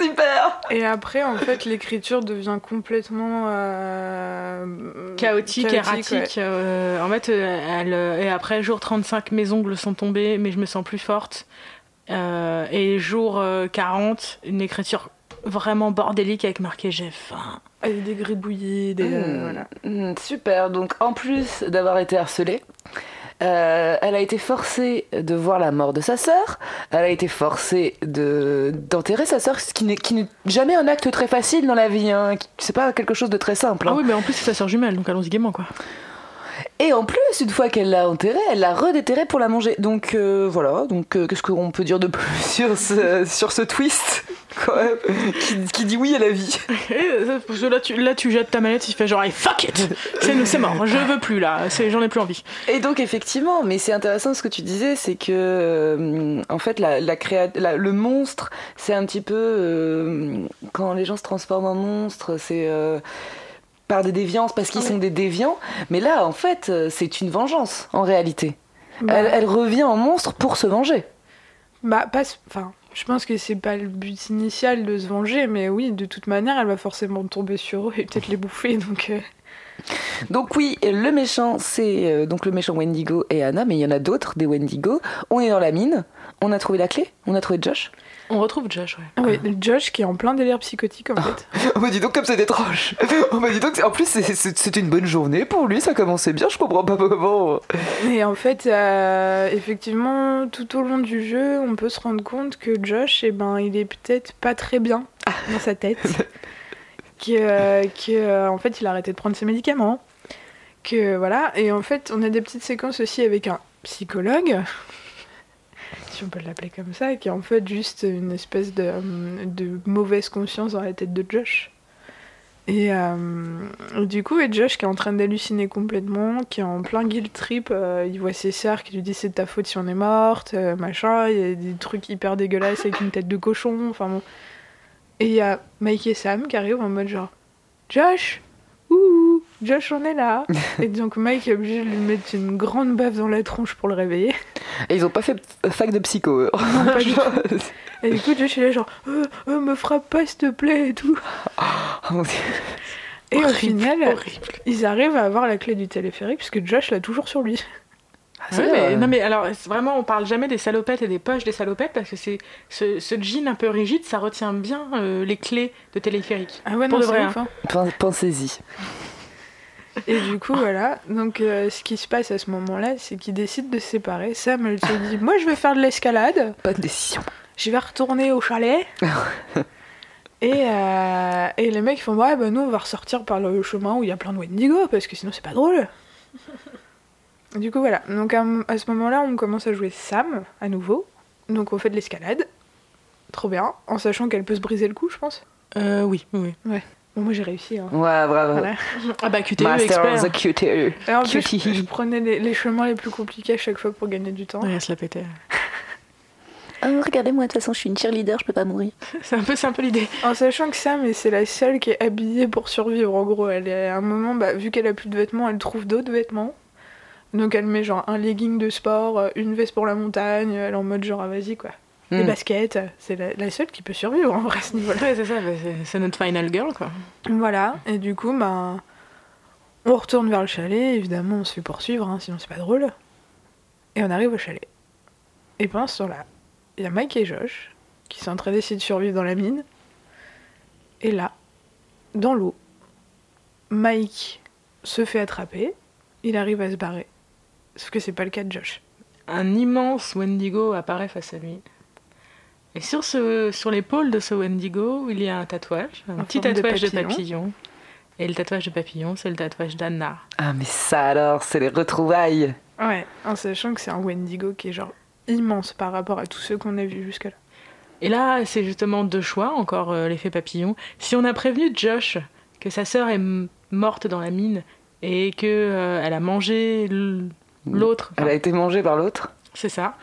Super Et après, en fait, l'écriture devient complètement euh, chaotique, erratique. Euh, en fait, elle, et après, jour 35, mes ongles sont tombés, mais je me sens plus forte. Euh, et jour 40, une écriture vraiment bordélique avec marqué j'ai faim. Avec des gribouillis, des. Mmh. voilà. Mmh, super, donc en plus d'avoir été harcelée, euh, elle a été forcée de voir la mort de sa sœur. Elle a été forcée de d'enterrer sa sœur, ce qui n'est jamais un acte très facile dans la vie. Hein. C'est pas quelque chose de très simple. Hein. Ah oui, mais en plus c'est sa sœur jumelle, donc allons-y gaiement quoi. Et en plus, une fois qu'elle l'a enterrée, elle l'a redéterrée pour la manger. Donc euh, voilà, donc euh, qu'est-ce qu'on peut dire de plus sur ce, sur ce twist quand même, qui, dit oui à la vie? Là tu, là, tu jettes ta manette, il fait genre hey, fuck it! C'est mort, je veux plus là, j'en ai plus envie. Et donc effectivement, mais c'est intéressant ce que tu disais, c'est que euh, en fait la, la, le monstre, c'est un petit peu quand les gens se transforment en monstre, c'est par des déviances parce qu'ils sont des déviants. Mais là, en fait, euh, c'est une vengeance en réalité. Bah. Elle, revient en monstre pour se venger. Bah, pas. Enfin, je pense que c'est pas le but initial de se venger, mais oui, de toute manière, elle va forcément tomber sur eux et peut-être les bouffer, donc. Euh. Donc oui, le méchant, c'est euh, donc le méchant Wendigo et Anna, mais il y en a d'autres, des Wendigo. On est dans la mine, on a trouvé la clé, on a trouvé Josh. On retrouve Josh, ouais. Oui, Josh qui est en plein délire psychotique en ah. fait. on m'a dit donc comme c'est étrange. on m'a dit donc en plus c'est une bonne journée pour lui, ça commençait bien, je comprends pas comment. Et en fait, euh, effectivement, tout au long du jeu, on peut se rendre compte que Josh, eh ben, il est peut-être pas très bien dans sa tête. que, euh, que euh, en fait, il a arrêté de prendre ses médicaments. Que voilà, et en fait, on a des petites séquences aussi avec un psychologue on peut l'appeler comme ça, qui est en fait juste une espèce de, mauvaise conscience dans la tête de Josh. Et euh, du coup, et Josh qui est en train d'halluciner complètement, qui est en plein guilt trip, euh, il voit ses sœurs qui lui disent c'est ta faute si on est morte, euh, machin, il y a des trucs hyper dégueulasses avec une tête de cochon, enfin bon. Et il y a Mike et Sam qui arrivent en mode genre Josh, ouh, Josh on est là. et donc Mike est obligé de lui mettre une grande baffe dans la tronche pour le réveiller. Et ils ont pas fait fac de psycho. Eux. et du coup, Josh est là genre, euh, euh, me frappe pas s'il te plaît et tout. Oh, et au final, ils arrivent à avoir la clé du téléphérique puisque Josh l'a toujours sur lui. Ah, mais, non mais alors vraiment on parle jamais des salopettes et des poches des salopettes parce que c'est ce, ce, jean un peu rigide ça retient bien euh, les clés de téléphérique. Ah ouais non, c'est hein. hein. Pensez-y. Et du coup, voilà. Donc, euh, ce qui se passe à ce moment-là, c'est qu'ils décident de se séparer. Sam, elle se dit Moi, je vais faire de l'escalade. Pas de décision. Je vais retourner au chalet. et, euh, et les mecs font Ouais, bah, nous, on va ressortir par le chemin où il y a plein de Wendigo, parce que sinon, c'est pas drôle. du coup, voilà. Donc, à, à ce moment-là, on commence à jouer Sam à nouveau. Donc, on fait de l'escalade. Trop bien. En sachant qu'elle peut se briser le cou, je pense. Euh, oui, oui. Ouais moi j'ai réussi. Hein. Ouais, bravo. Ah bah QTE, Master expert. of the QTE. Alors, je, je, prenais les, chemins les plus compliqués à chaque fois pour gagner du temps. Ouais, elle se la pétait. Oh, regardez-moi, de toute façon, je suis une cheerleader, je peux pas mourir. c'est un peu, c'est un peu l'idée. En sachant que Sam, c'est la seule qui est habillée pour survivre. En gros, elle est à un moment, bah, vu qu'elle a plus de vêtements, elle trouve d'autres vêtements. Donc elle met genre un legging de sport, une veste pour la montagne. Elle est en mode genre, ah, vas-y quoi les hmm. baskets. C'est la, seule qui peut survivre en vrai à ce niveau-là. Ouais, c'est ça, c'est notre final girl quoi. Voilà, et du coup, bah, on retourne vers le chalet, évidemment, on se fait poursuivre, hein, sinon c'est pas drôle. Et on arrive au chalet. Et pendant ce temps-là, il y a Mike et Josh qui sont en train d'essayer de survivre dans la mine. Et là, dans l'eau, Mike se fait attraper, il arrive à se barrer. Sauf que c'est pas le cas de Josh. Un immense Wendigo apparaît face à lui. Et sur, ce, sur l'épaule de ce Wendigo, il y a un tatouage, un petit tatouage de papillon. Et le tatouage de papillon, c'est le tatouage d'Anna. Ah, mais ça alors, c'est les retrouvailles Ouais, en sachant que c'est un Wendigo qui est genre immense par rapport à tous ceux qu'on a vus jusque-là. Et là, c'est justement deux choix, encore euh, l'effet papillon. Si on a prévenu Josh que sa sœur est morte dans la mine et que euh, elle a mangé l'autre. Elle a été mangée par l'autre? C'est ça.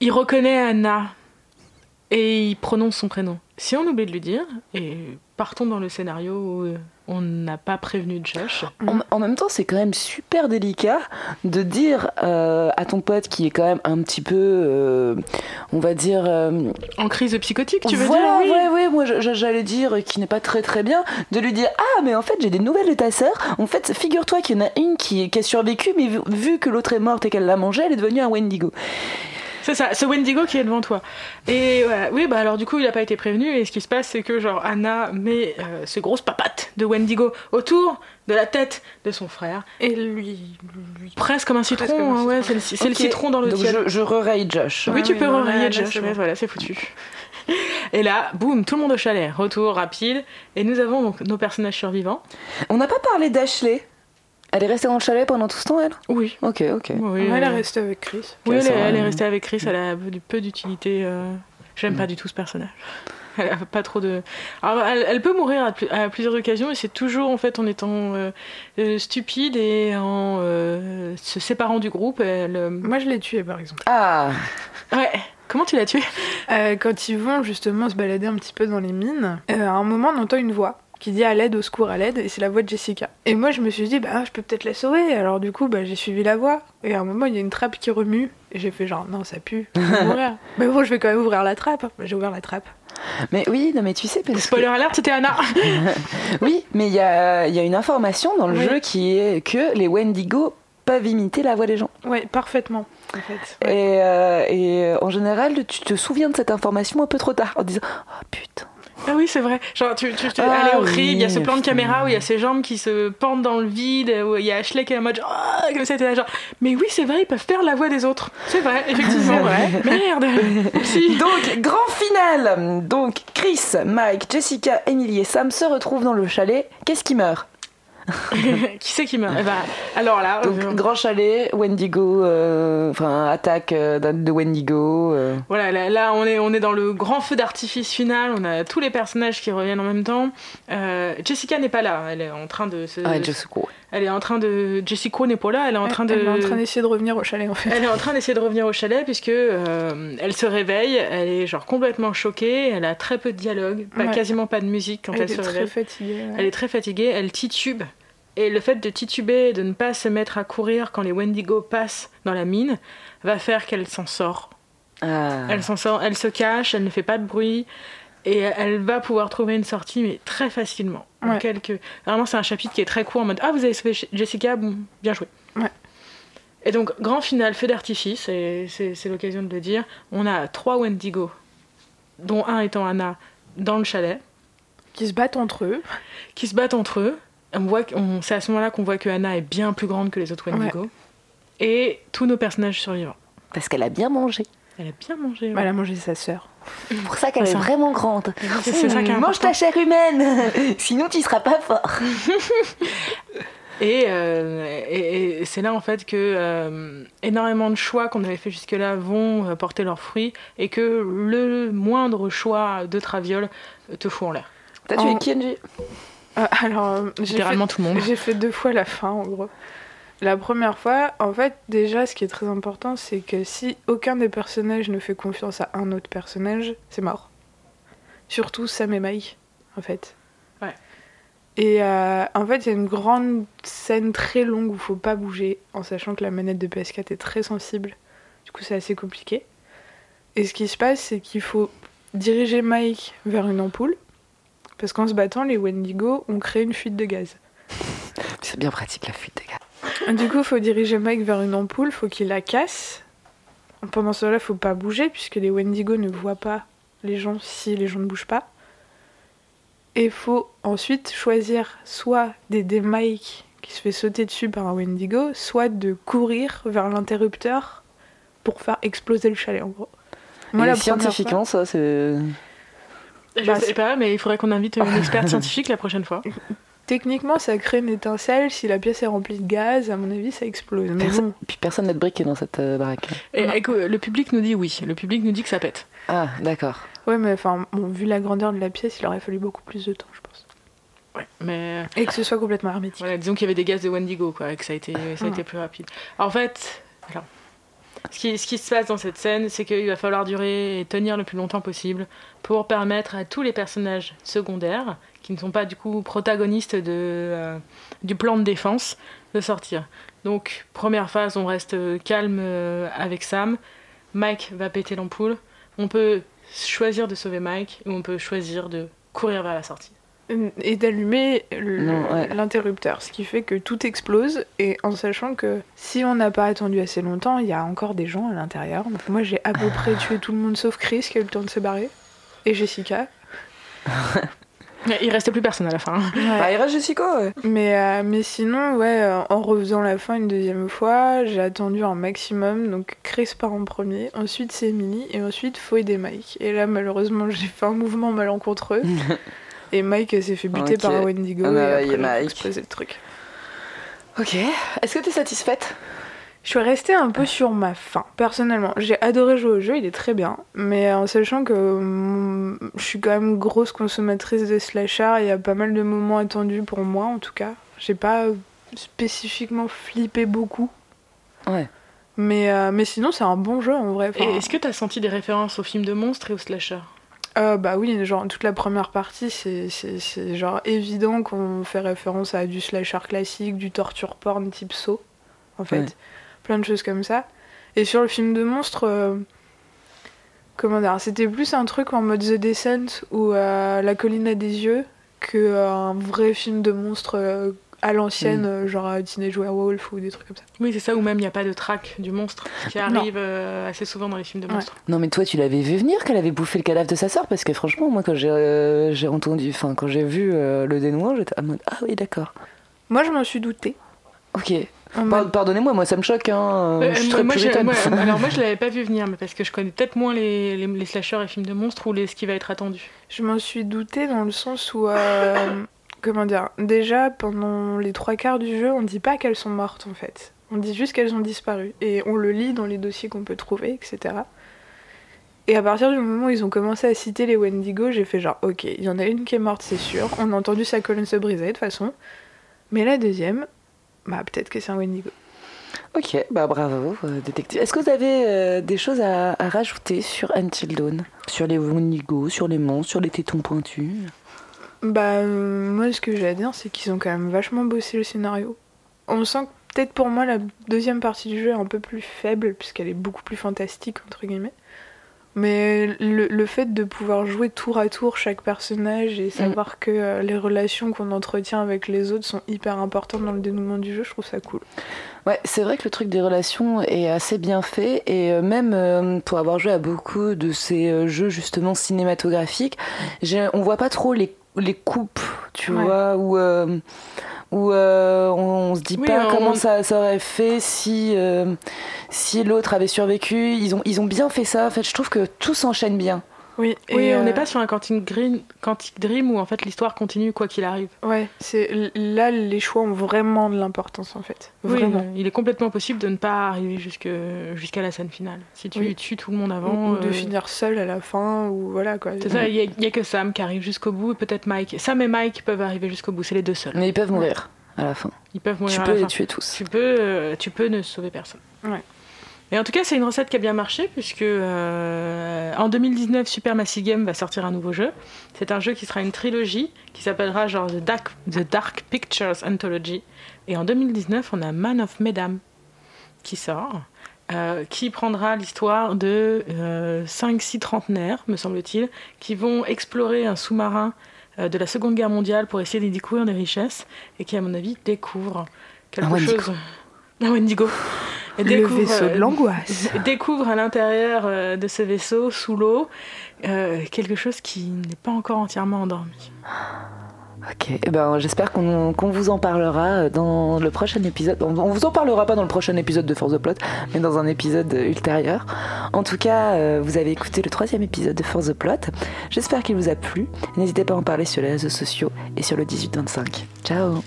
Il reconnaît Anna et il prononce son prénom. Si on oublie de lui dire, et partons dans le scénario où on n'a pas prévenu Josh. En, même temps, c'est quand même super délicat de dire euh, à ton pote qui est quand même un petit peu, euh, on va dire... Euh, en crise psychotique, tu veux dire oui. Ouais, ouais, moi j'allais dire qui n'est pas très très bien, de lui dire Ah, mais en fait, j'ai des nouvelles de ta sœur. En fait, figure-toi qu'il y en a une qui, qui a survécu, mais vu, vu que l'autre est morte et qu'elle l'a mangée, elle est devenue un Wendigo. C'est ça, c'est Wendigo qui est devant toi. Et oui, bah alors du coup, il n'a pas été prévenu. Et ce qui se passe, c'est que genre Anna met euh, ce gros papates de Wendigo autour de la tête de son frère. Et lui. presque comme un citron, hein, ouais, c'est le, citron dans le Donc je, je re Josh. Oui, tu peux re Josh, voilà, c'est foutu. Et là, boum, tout le monde au chalet. Retour rapide. Et nous avons donc nos personnages survivants. On n'a pas parlé d'Ashley. Elle est restée dans le chalet pendant tout ce temps, elle? Oui. Ok, ok. elle est restée avec Chris. Oui, elle, est restée avec Chris, elle a peu d'utilité. Euh, j'aime pas mm. du tout ce personnage. Elle a pas trop de. Alors, elle, peut mourir à, plusieurs occasions et c'est toujours en fait en étant euh, euh, stupide et en se séparant du groupe. Elle, Moi, je l'ai tuée par exemple. Ah Ouais. Comment tu l'as tuée? Quand ils vont justement se balader un petit peu dans les mines, à un moment, on entend une voix qui dit à l'aide, au secours, à l'aide, et c'est la voix de Jessica. Et moi, je me suis dit, bah, je peux peut-être la sauver. Alors, du coup, bah, j'ai suivi la voix. Et à un moment, il y a une trappe qui remue. Et j'ai fait genre, non, ça pue, mourir. mais bon, je vais quand même ouvrir la trappe. Bah, j'ai ouvert la trappe. Mais oui, non, mais tu sais. Parce Spoiler alert, c'était Anna Oui, mais il y a, y a, une information dans le jeu qui est que les Wendigo peuvent imiter la voix des gens. Oui, parfaitement. En fait, et, euh, et en général, tu te souviens de cette information un peu trop tard en disant Oh putain, ah oui, c'est vrai. Genre, tu, tu, tu ah, elle est horrible. il y a ce plan de caméra où il y a ses jambes qui se pendent dans le vide, où il y a Ashley qui est en mode oh, comme ça, là, genre. Mais oui, c'est vrai, ils peuvent faire la voix des autres. C'est vrai, effectivement. vrai. Merde. Donc, grand final. Donc, Chris, Mike, Jessica, Emily et Sam se retrouvent dans le chalet. Qu'est-ce qui meurt? qui c'est qui meurt? Eh ben, Alors là. Donc, euh, grand chalet, Wendigo, euh, enfin, attaque euh, de Wendigo. Voilà, là, on, est, on est dans le grand feu d'artifice final. On a tous les personnages qui reviennent en même temps. Jessica n'est pas là. Elle est en train de se. Ah, Jessica. Elle est en train de. Jessica n'est pas là. Elle est en train de. Elle est en train d'essayer de revenir au chalet en fait. Elle est en train d'essayer de revenir au chalet puisque elle se réveille. Elle est genre complètement choquée. Elle a très peu de dialogue, pas, quasiment pas de musique quand elle, se réveille. Elle est très fatiguée. Elle est très fatiguée. Elle titube. Et le fait de tituber, de ne pas se mettre à courir quand les Wendigo passent dans la mine, va faire qu'elle s'en sort. Ah. Elle s'en sort, elle se cache, elle ne fait pas de bruit, et elle va pouvoir trouver une sortie, mais très facilement. quelques... Vraiment, c'est un chapitre qui est très court en mode Ah, vous avez sauvé Jessica, bon, bien joué. Et donc, grand final, feu d'artifice, et c'est l'occasion de le dire. On a trois Wendigo, dont un étant Anna, dans le chalet. Qui se battent entre eux. Qui se battent entre eux on c'est à ce moment-là qu'on voit que Anna est bien plus grande que les autres Wendigo. Et tous nos personnages survivants. Parce qu'elle a bien mangé. Elle a bien mangé. Elle a mangé sa sœur. C'est pour ça qu'elle est vraiment grande. C'est ça Mange ta chair humaine, sinon tu seras pas fort. Euh, et, c'est là en fait que euh, énormément de choix qu'on avait fait jusque-là vont euh, porter leurs fruits et que le moindre choix de Traviole te fout en l'air. T'as tué Kenji euh, alors, euh, littéralement tout le monde. J'ai fait deux fois la fin en gros. La première fois, en fait, déjà, ce qui est très important, c'est que si aucun des personnages ne fait confiance à un autre personnage, c'est mort. Surtout Sam et Mike, en fait. Ouais. Et euh, en fait, il y a une grande scène très longue où il faut pas bouger, en sachant que la manette de PS4 est très sensible. Du coup, c'est assez compliqué. Et ce qui se passe, c'est qu'il faut diriger Mike vers une ampoule parce qu'en se battant, les Wendigo ont créé une fuite de gaz. C'est bien pratique la fuite de gaz. Du coup, il faut diriger Mike vers une ampoule, faut qu'il la casse. Pendant ce temps-là, faut pas bouger puisque les Wendigo ne voient pas les gens si les gens ne bougent pas. Et faut ensuite choisir soit d'aider Mike qui se fait sauter dessus par un Wendigo, soit de courir vers l'interrupteur pour faire exploser le chalet en gros. Moi, scientifiquement, ça c'est. Je bah, sais pas, mais il faudrait qu'on invite une experte scientifique la prochaine fois. Techniquement, ça crée une étincelle. Si la pièce est remplie de gaz, à mon avis, ça explose. Mais bon. Puis personne n'a de briques dans cette euh, baraque. Et, le public nous dit oui. Le public nous dit que ça pète. Ah, d'accord. Ouais, mais enfin, vu la grandeur de la pièce, il aurait fallu beaucoup plus de temps, je pense. Ouais, mais... Et que ce soit complètement hermétique. Voilà, disons qu'il y avait des gaz de Wendigo, quoi, et que ça a été, ça a été plus rapide. En fait, alors, ce qui, ce qui se passe dans cette scène, c'est qu'il va falloir durer et tenir le plus longtemps possible pour permettre à tous les personnages secondaires, qui ne sont pas du coup protagonistes de, euh, du plan de défense, de sortir. Donc, première phase, on reste calme euh, avec Sam. Mike va péter l'ampoule. On peut choisir de sauver Mike ou on peut choisir de courir vers la sortie et d'allumer l'interrupteur, ce qui fait que tout explose et en sachant que si on n'a pas attendu assez longtemps, il y a encore des gens à l'intérieur. Moi j'ai à peu près tué tout le monde sauf Chris qui a eu le temps de se barrer et Jessica. il restait plus personne à la fin. Bah, il reste Jessica. Ouais. Mais, euh, mais sinon, ouais, euh, en refaisant la fin une deuxième fois, j'ai attendu un maximum. Donc Chris part en premier, ensuite c'est Emily et ensuite Foyd et Mike. Et là malheureusement j'ai fait un mouvement malencontreux. Et Mike s'est fait buter par Wendigo ah bah, et après, il explosé le truc. Ok. Est-ce que tu es satisfaite? Je suis restée un peu sur ma faim, personnellement. J'ai adoré jouer au jeu, il est très bien. Mais en sachant que mm, je suis quand même grosse consommatrice de slasher, il y a pas mal de moments attendus pour moi en tout cas. J'ai pas spécifiquement flippé beaucoup. Ouais. Mais, euh, mais sinon, c'est un bon jeu en vrai. est-ce que tu as senti des références aux films de monstres et aux slasher euh, bah oui, genre toute la première partie, c'est genre évident qu'on fait référence à du slasher classique, du torture porn type saut, en fait. Plein de choses comme ça. Et sur le film de monstre, euh, comment dire, c'était plus un truc en mode The Descent ou euh, La colline a des yeux qu'un vrai film de monstre à l'ancienne, mm. euh, genre Teenage Werewolf ou des trucs comme ça. Oui, c'est ça, ou même il n'y a pas de track du monstre, qui arrive euh, assez souvent dans les films de monstres. Non, mais toi, tu l'avais vu venir qu'elle avait bouffé le cadavre de sa sœur? Parce que franchement, moi, quand j'ai euh, j'ai entendu, enfin, quand j'ai vu le dénouement, j'étais en mode Ah oui, d'accord. Moi, je m'en suis douté. Ok. Pardonnez-moi, moi ça me choque. Hein. je suis très moi, alors moi je l'avais pas vu venir, mais parce que je connais peut-être moins les, les, les, slashers et films de monstres ou les, ce qui va être attendu. Je m'en suis douté dans le sens où comment dire Déjà, pendant les trois quarts du jeu, on dit pas qu'elles sont mortes en fait. On dit juste qu'elles ont disparu. Et on le lit dans les dossiers qu'on peut trouver, etc. Et à partir du moment où ils ont commencé à citer les Wendigo, j'ai fait genre, ok, il y en a une qui est morte, c'est sûr. On a entendu sa colonne se briser de toute façon. Mais la deuxième, bah peut-être que c'est un Wendigo. Ok, bah bravo, euh, détective. Est-ce que vous avez euh, des choses à, à, rajouter sur Until Dawn? Sur les Wendigo, sur les monstres, sur les tétons pointus? Bah, euh, moi, ce que j'ai à dire, c'est qu'ils ont quand même vachement bossé le scénario. On sent que peut-être pour moi, la deuxième partie du jeu est un peu plus faible, puisqu'elle est beaucoup plus fantastique, entre guillemets. Mais le, le, fait de pouvoir jouer tour à tour chaque personnage et savoir mm. que euh, les relations qu'on entretient avec les autres sont hyper importantes dans le dénouement du jeu, je trouve ça cool. Ouais, c'est vrai que le truc des relations est assez bien fait et euh, même pour avoir joué à beaucoup de ces jeux justement cinématographiques, on voit pas trop les les coupes, tu vois, euh, où euh, on, se dit pas comment ça, ça, aurait fait si, euh, si l'autre avait survécu. Ils ont, ils ont bien fait ça. En fait, je trouve que tout s'enchaîne bien. Oui, et on n'est euh, pas sur un Quantic, Dream, Dream où en fait l'histoire continue quoi qu'il arrive. Ouais, c'est là les choix ont vraiment de l'importance en fait. Vraiment. il est complètement possible de ne pas arriver jusqu'à la scène finale. Si tu tues tout le monde avant. Ou, de euh, finir seul à la fin ou voilà quoi. C'est ça, il n'y a, que Sam qui arrive jusqu'au bout et peut-être Mike. Sam et Mike peuvent arriver jusqu'au bout, c'est les deux seuls. Mais ils peuvent mourir à la fin. Ils peuvent mourir. Tu peux les tuer tous. Tu peux, euh, tu peux ne sauver personne. Ouais. Et en tout cas, c'est une recette qui a bien marché, puisque euh, en 2019, Super Massive Game va sortir un nouveau jeu. C'est un jeu qui sera une trilogie, qui s'appellera genre The Dark, The Dark Pictures Anthology. Et en 2019, on a Man of Medam qui sort, euh, qui prendra l'histoire de euh, 5-6 trentenaires, me semble-t-il, qui vont explorer un sous-marin euh, de la Seconde Guerre mondiale pour essayer d'y découvrir des richesses, et qui, à mon avis, découvrent quelque chose... Un Wendigo le vaisseau de euh, l'angoisse. découvre à l'intérieur euh, de ce vaisseau, sous l'eau, euh, quelque chose qui n'est pas encore entièrement endormi. Ok, eh ben, j'espère qu'on vous en parlera dans le prochain épisode. On, on, vous en parlera pas dans le prochain épisode de Force the Plot, mais dans un épisode ultérieur. En tout cas, vous avez écouté le troisième épisode de Force the Plot. J'espère qu'il vous a plu. N'hésitez pas à en parler sur les réseaux sociaux et sur le 1825. Ciao.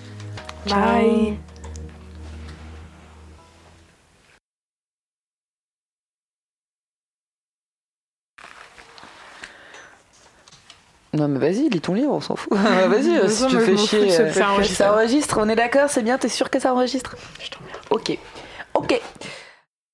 Bye. Non mais vas-y, lis ton livre, on s'en fout. vas-y, si tu fais chier. Ça enregistre. ça enregistre, on est d'accord, c'est bien, t'es sûr que ça enregistre? Je t'emmerde. Ok. Ok.